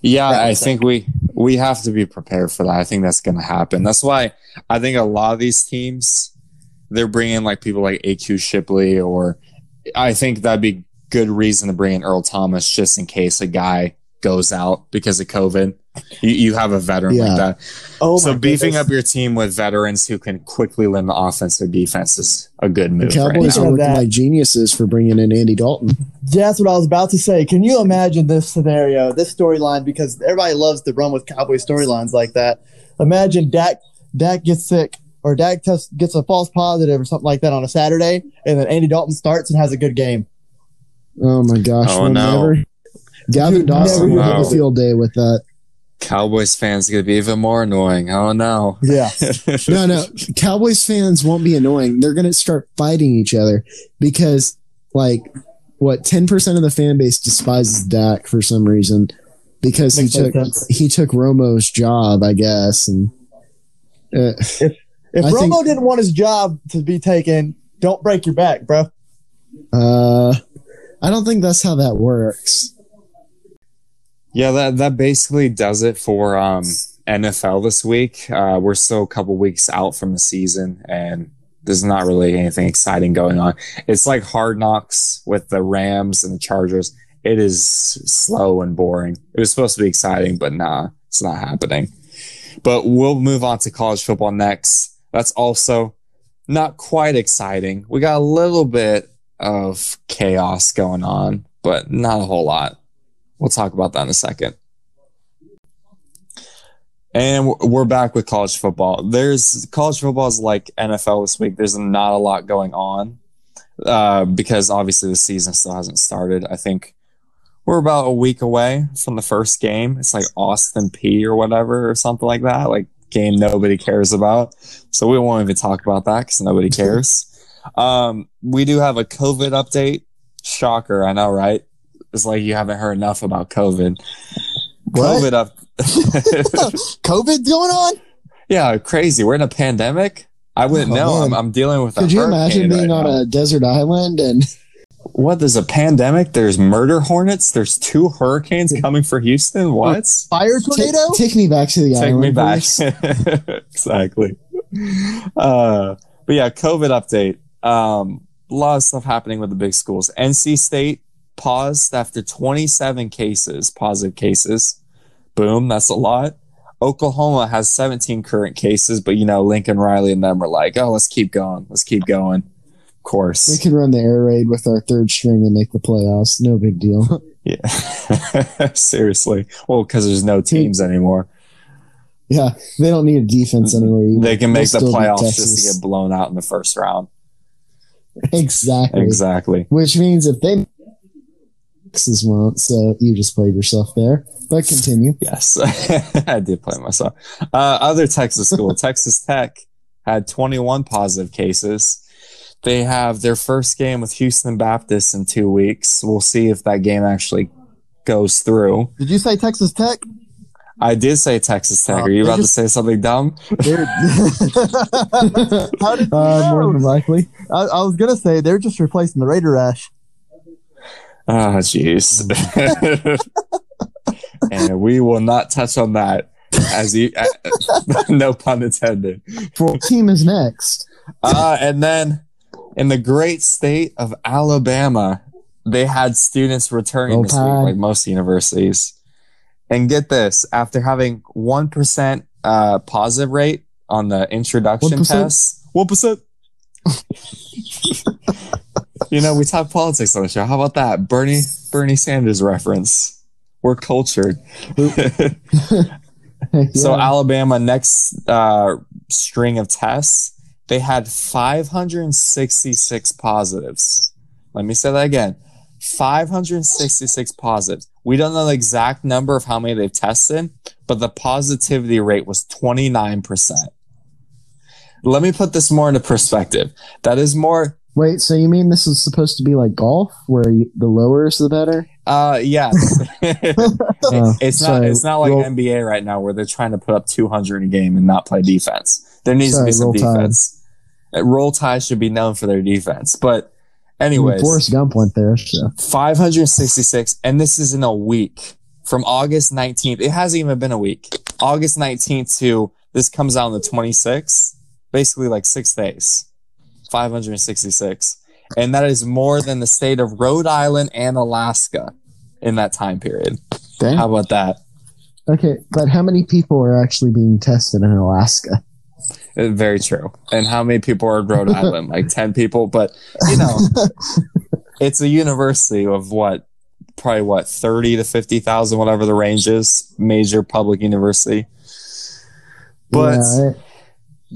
yeah, I think we we have to be prepared for that. I think that's gonna happen. That's why I think a lot of these teams they're bringing like people like AQ Shipley, or I think that'd be good reason to bring in Earl Thomas just in case a guy goes out because of COVID. You, you have a veteran Yeah. like that. Oh so beefing goodness. up your team with veterans who can quickly learn the offense or defense is a good The move. Cowboys right are now. Of working like geniuses for bringing in Andy Dalton. That's what I was about to say. Can you imagine this scenario, this storyline? Because everybody loves to run with Cowboy storylines like that. Imagine Dak Dak gets sick or Dak test gets a false positive or something like that on a Saturday, and then Andy Dalton starts and has a good game. Oh my gosh. Oh, we'll no. never- Gavin Dude, Dawson never will have a field day with that. Cowboys fans gonna be even more annoying. Oh no. Yeah, No, no. Cowboys fans won't be annoying. They're going to start fighting each other because, like, what, 10% of the fan base despises Dak for some reason because he took sense. he took Romo's job, I guess. And uh, if I Romo think- didn't want his job to be taken, don't break your back, bro. uh, I don't think that's how that works. Yeah, that that basically does it for um, NFL this week. Uh, we're still a couple weeks out from the season, and there's not really anything exciting going on. It's like Hard Knocks with the Rams and the Chargers. It is slow and boring. It was supposed to be exciting, but nah, it's not happening. But we'll move on to college football next. That's also not quite exciting. We got a little bit of chaos going on, but not a whole lot. We'll talk about that in a second. And we're- back with college football. There's college football is like NFL this week. There's not a lot going on uh, because obviously the season still hasn't started. I think we're about a week away from the first game. It's like Austin Peay or whatever or something like that. Like game nobody cares about. So we won't even talk about that because nobody <laughs> cares. um, we do have a COVID update. Shocker, I know, right? It's like you haven't heard enough about COVID. What? COVID up. <laughs> <laughs> COVID's going on? yeah, crazy. We're in a pandemic. I wouldn't Oh, know. I'm. I'm dealing with. A Could you imagine being right on now. a desert island and <laughs> What? There's a pandemic. There's murder hornets. There's two hurricanes coming for Houston. What? Fire tornado? take, take me back to the Take island? me back. exactly. Uh, but yeah, COVID update. Um, a lot of stuff happening with the big schools. NC State paused after 27 cases, positive cases. Boom, that's a lot. Oklahoma has 17 current cases, but you know, Lincoln Riley and them are like, oh, let's keep going. Let's keep going. Of course. We could run the air raid with our third string and make the playoffs. No big deal. <laughs> Yeah. <laughs> Seriously. Well, because there's no teams anymore. yeah, they don't need a defense anyway. They can make They'll the playoffs just to get blown out in the first round. <laughs> exactly. Exactly. Which means if they Texas won't, so you just played yourself there. But continue. Yes, <laughs> I did play myself. Uh, other Texas school, <laughs> Texas Tech, had 21 positive cases. They have their first game with Houston Baptist in two weeks. We'll see if that game actually goes through. Did you say Texas Tech? I did say Texas Tech. Oh, Are you about just- to say something dumb? They're- <laughs> How did you Uh, more than likely. I, I was gonna say they're just replacing the Raider Rash. Oh, jeez. <laughs> and we will not touch on that. As you, uh, <laughs> no pun intended. What team is next? Uh, and then in the great state of Alabama, they had students returning Roll this week, like most universities. And get this, after having 1% uh, positive rate on the introduction 1%? test, 1%. <laughs> you know, we talk politics on the show. How about that? Bernie Bernie Sanders reference. We're cultured. <laughs> So <laughs> Alabama next uh, string of tests, they had 566 positives. Let me say that again. 566 positives. We don't know the exact number of how many they've tested, but the positivity rate was 29%. Let me put this more into perspective. That is more Wait, so you mean this is supposed to be like golf, where you, the lower is the better? uh yes. <laughs> Oh, it's not it's not like roll- NBA right now where they're trying to put up 200 a game and not play defense. There needs Sorry, to be some Roll Tide. defense. Uh, Roll Tide should be known for their defense. But I mean, Forrest Gump went there. So 566 and this is in a week from August 19th. It hasn't even been a week. August 19th to this comes out on the 26th. Basically like 6 days. 566. And that is more than the state of Rhode Island and Alaska in that time period. How about that? Okay, but how many people are actually being tested in Alaska? Uh, Very true. And how many people are in Rhode <laughs> Island? Like 10 people. But, you know, <laughs> it's a university of what? Probably what? 30 to 50,000, whatever the range is. Major public university. But Yeah, right.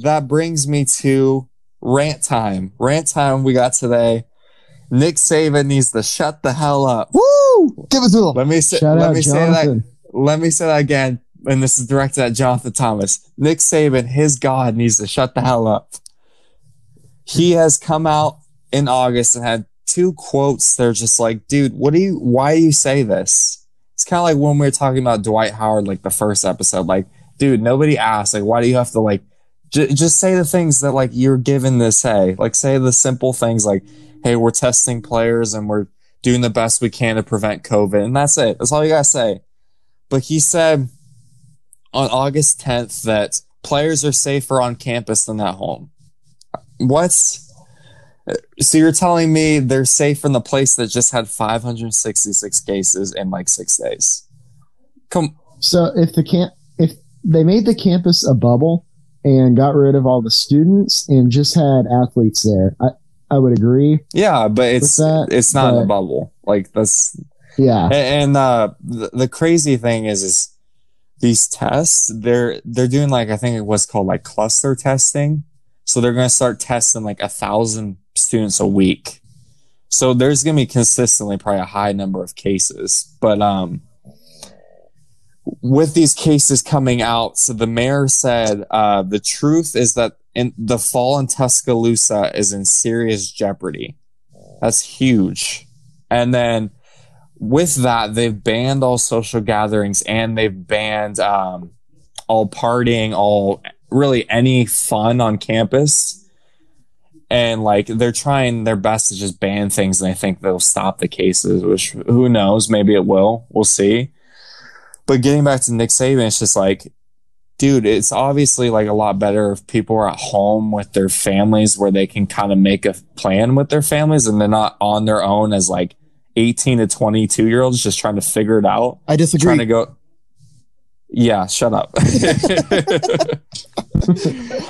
That brings me to rant time. Rant time we got today. Nick Saban needs to shut the hell up. Woo! Give it to them. Let me say, shout let me say that let me say that again. And this is directed at Jonathan Thomas. Nick Saban, his God, needs to shut the hell up. He has come out in August and had two quotes. They're just like, dude, what do you, why do you say this? It's kind of like when we were talking about Dwight Howard, like the first episode. Like, dude, nobody asked. Like, why do you have to, like, j- just say the things that, like, you're given to say? Like, say the simple things like, hey, we're testing players and we're doing the best we can to prevent COVID. And that's it. That's all you got to say. But he said on August 10th that players are safer on campus than at home. What? So you're telling me they're safe in the place that just had 566 cases in like six days? Come, So if the camp, if they made the campus a bubble and got rid of all the students and just had athletes there, I, I would agree. yeah, but it's that, it's not in a bubble. Like that's Yeah, And, and uh, the, the crazy thing is, is these tests they're they're doing like I think it was called like cluster testing. So they're going to start testing like a thousand students a week. So there's going to be consistently probably a high number of cases, but um, with these cases coming out, so the mayor said uh, the truth is that in the fall in Tuscaloosa is in serious jeopardy. That's huge. And then with that, they've banned all social gatherings and they've banned um, all partying, all really any fun on campus. And like they're trying their best to just ban things, and I think they'll stop the cases, which who knows, maybe it will. We'll see. But getting back to Nick Saban, it's just like, dude, it's obviously like a lot better if people are at home with their families where they can kind of make a plan with their families and they're not on their own as like 18 to 22 year olds just trying to figure it out. I disagree. Trying to go. Yeah, shut up. <laughs>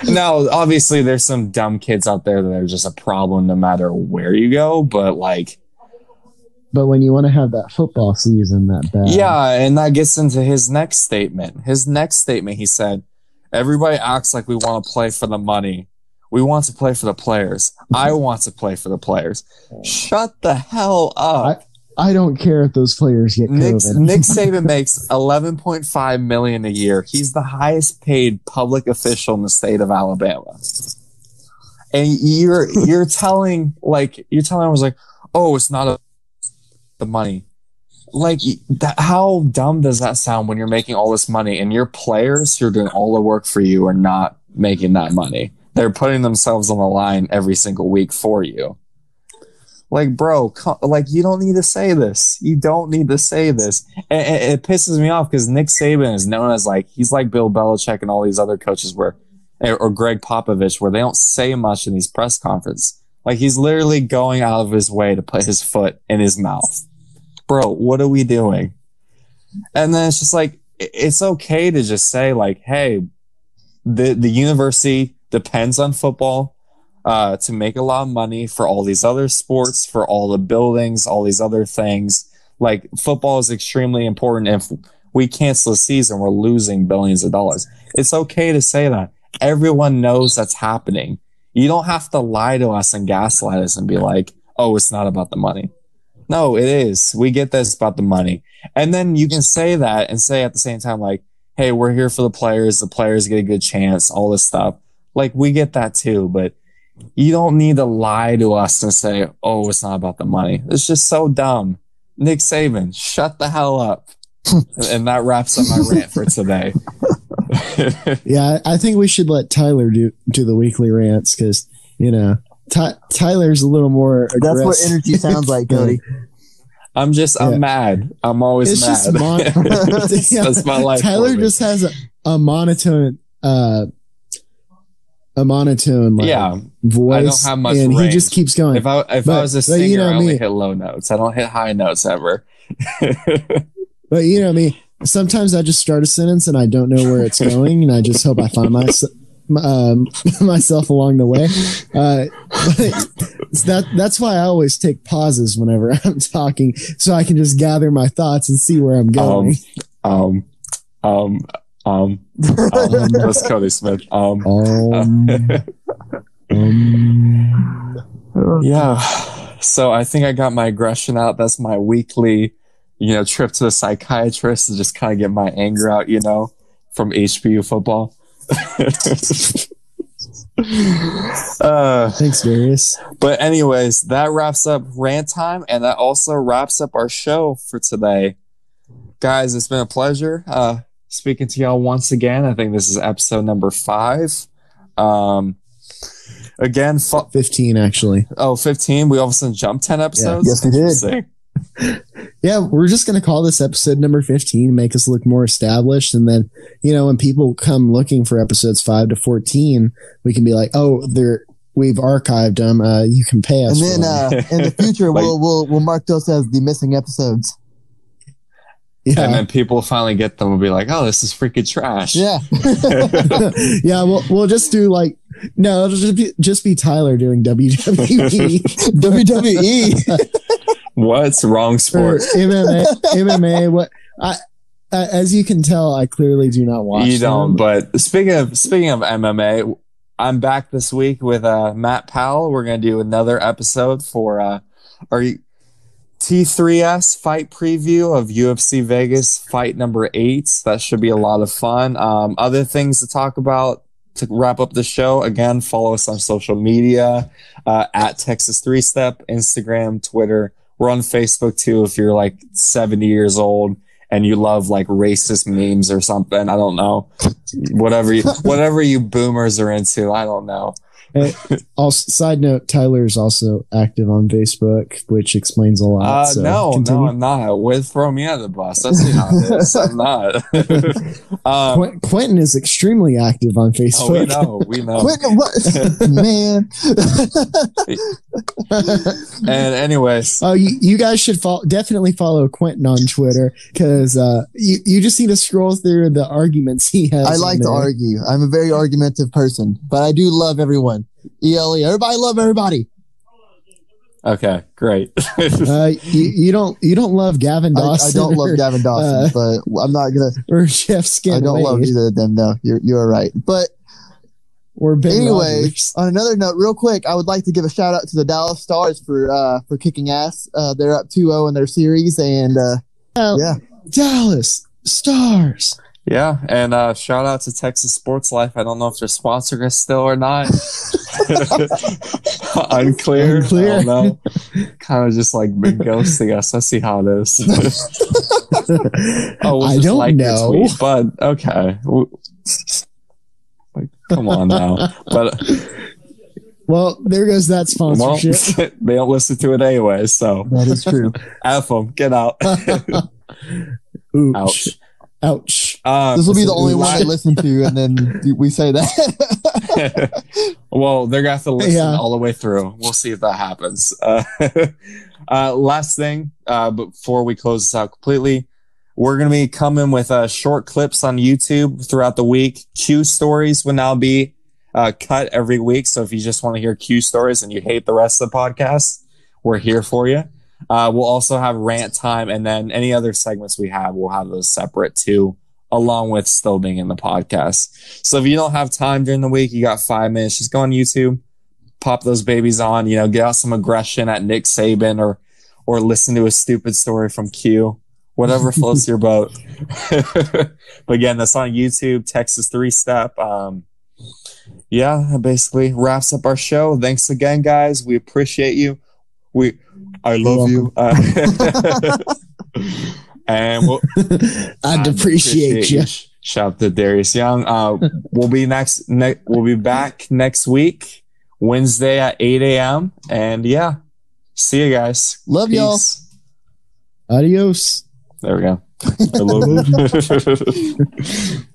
now, obviously, there's some dumb kids out there that are just a problem no matter where you go, but like, But when you want to have that football season that bad, Yeah, and that gets into his next statement. His next statement, he said, Everybody acts like we want to play for the money. We want to play for the players. I <laughs> want to play for the players. Shut the hell up. I don't care if those players get Nick, COVID. Nick <laughs> Saban makes 11.5 million a year. He's the highest paid public official in the state of Alabama. And you're you're <laughs> telling like you're telling I was like, "Oh, it's not a, the money." Like that how dumb does that sound when you're making all this money and your players who are doing all the work for you are not making that money. They're putting themselves on the line every single week for you. Like, bro, like you don't need to say this. You don't need to say this. It pisses me off because Nick Saban is known as like he's like Bill Belichick and all these other coaches where, or Gregg Popovich, where they don't say much in these press conferences. Like he's literally going out of his way to put his foot in his mouth. Bro, what are we doing? And then it's just like it's okay to just say like, hey, the the university depends on football uh, to make a lot of money for all these other sports, for all the buildings, all these other things. Like football is extremely important. If we cancel the season, we're losing billions of dollars. It's okay to say that. Everyone knows that's happening. You don't have to lie to us and gaslight us and be like, oh, it's not about the money. No, it is. We get this about the money. And then you can say that and say at the same time, like, hey, we're here for the players. The players get a good chance, all this stuff. Like, we get that too. But you don't need to lie to us and say, oh, it's not about the money. It's just so dumb. Nick Saban, shut the hell up. <laughs> and that wraps up my rant for today. <laughs> <laughs> Yeah, I I think we should let Tyler do do the weekly rants because you know Ty- Tyler's a little more. That's what aggressive. energy sounds like, <laughs> Cody. I'm just, I'm Yeah. mad. I'm always It's just mad. mon- <laughs> that's, Yeah, that's my life. Tyler just has a, a monotone, uh, a monotone like, yeah. voice, I don't have much and he just keeps going. If I if But- I was a singer, you know I only me. hit low notes. I don't hit high notes ever. But you know me. Sometimes I just start a sentence and I don't know where it's going, and I just hope I find my, um, <laughs> myself along the way. Uh, but that that's why I always take pauses whenever <laughs> I'm talking, so I can just gather my thoughts and see where I'm going. um, um, um, um, that's Cody Smith. Um, Um, um, <laughs> yeah. So I think I got my aggression out. That's my weekly, you know, trip to the psychiatrist to just kind of get my anger out, you know, from HBU football. <laughs> uh, thanks, Darius. But anyways, that wraps up rant time, and that also wraps up our show for today, guys. It's been a pleasure uh, speaking to y'all once again. I think this is episode number five. Um, again, fu- Fifteen, actually. oh, 15. We all of a sudden jumped 10 episodes. Yes, we did. Interesting. Yeah, we're just gonna call this episode number fifteen, make us look more established, and then you know when people come looking for episodes five to fourteen, we can be like, oh, they're we've archived them. Uh, you can pay us. And then uh, in the future, <laughs> Like- we'll we'll we'll mark those as the missing episodes. them. And then people finally get them and be like, oh, this is freaking trash. Yeah, <laughs> <laughs> yeah. We'll we'll just do like no, it'll just be just be Tyler doing WWE WWE. What's wrong or sport? MMA. <laughs> MMA. What I. Uh, as you can tell, I clearly do not watch. you don't. them. But speaking of speaking of MMA, I'm back this week with uh, Matt Powell. We're gonna do another episode for uh, our T3S fight preview of UFC Vegas fight number eight. That should be a lot of fun. Um, other things to talk about to wrap up the show. Again, follow us on social media uh, at Texas Three Step, Instagram, Twitter. We're on Facebook too. If you're like 70 years old and you love like racist memes or something, I don't know, whatever you, whatever you boomers are into, I don't know. <laughs> Also, side note: Tyler is also active on Facebook, which explains a lot. Uh, so no, continue. no, I'm not. Would throw me under the bus. That's not it <laughs> is. I'm not. <laughs> um, Qu- Quentin is extremely active on oh, we Facebook. know, we know. Quentin, what? man. And anyways, Oh, you, you guys should follow, definitely follow Quentin on Twitter because uh, you, you just need to scroll through the arguments he has. I like to argue. I'm a very argumentative person, but I do love everyone. ELE. Everybody love everybody. okay, great. <laughs> Uh, you, you don't you don't love Gavin Dawson. I don't love Gavin Dawson, uh, but I'm not gonna. <laughs> or Jeff Skin. I don't love either of them. No, you're you're right. But Or Ben anyway, Rogers. on another note, real quick, I would like to give a shout out to the Dallas Stars for uh for kicking ass. Uh, they're up 2-0 in their series, and uh, Oh, yeah. Dallas Stars. Yeah, and uh, shout out to Texas Sports Life. I don't know if they're sponsoring us still or not. <laughs> Unclear. <laughs> Unclear. I don't know. Kind of just like been ghosting us. Let's see how it is. oh, <laughs> we'll I don't like know. tweet, but okay. Like, come on now. But Well, there goes that well, sponsorship. <laughs> they don't listen to it anyway. So that is true. F them. Get out. Ouch. Ouch. Ouch. Uh, This will be the only one la- they listen to, and then <laughs> we say that. <laughs> well, they're gonna have to listen Yeah. all the way through. We'll see if that happens. <laughs> Uh, uh, last thing, uh, before we close this out completely, we're gonna be coming with uh, short clips on YouTube throughout the week. Q stories will now be uh, cut every week. So if you just want to hear Q stories and you hate the rest of the podcast, we're here for you. Uh, we'll also have rant time, and then any other segments we have, we'll have those separate too, along with still being in the podcast. So if you don't have time during the week, you got five minutes, just go on YouTube, pop those babies on, you know, get out some aggression at Nick Saban or or listen to a stupid story from Q, whatever <laughs> floats your boat. <laughs> but again, that's on YouTube, Texas Three Step. Um, yeah, that basically wraps up our show. Thanks again, guys. We appreciate you. We, I love you. Uh, <laughs> and we'll, <laughs> I'd I appreciate you. Shout out to Darius Young. Uh, we'll be next. Ne- we'll be back next week, Wednesday at eight a.m. And yeah, see you guys. Love y'all. Adios. There we go. <laughs> I love you.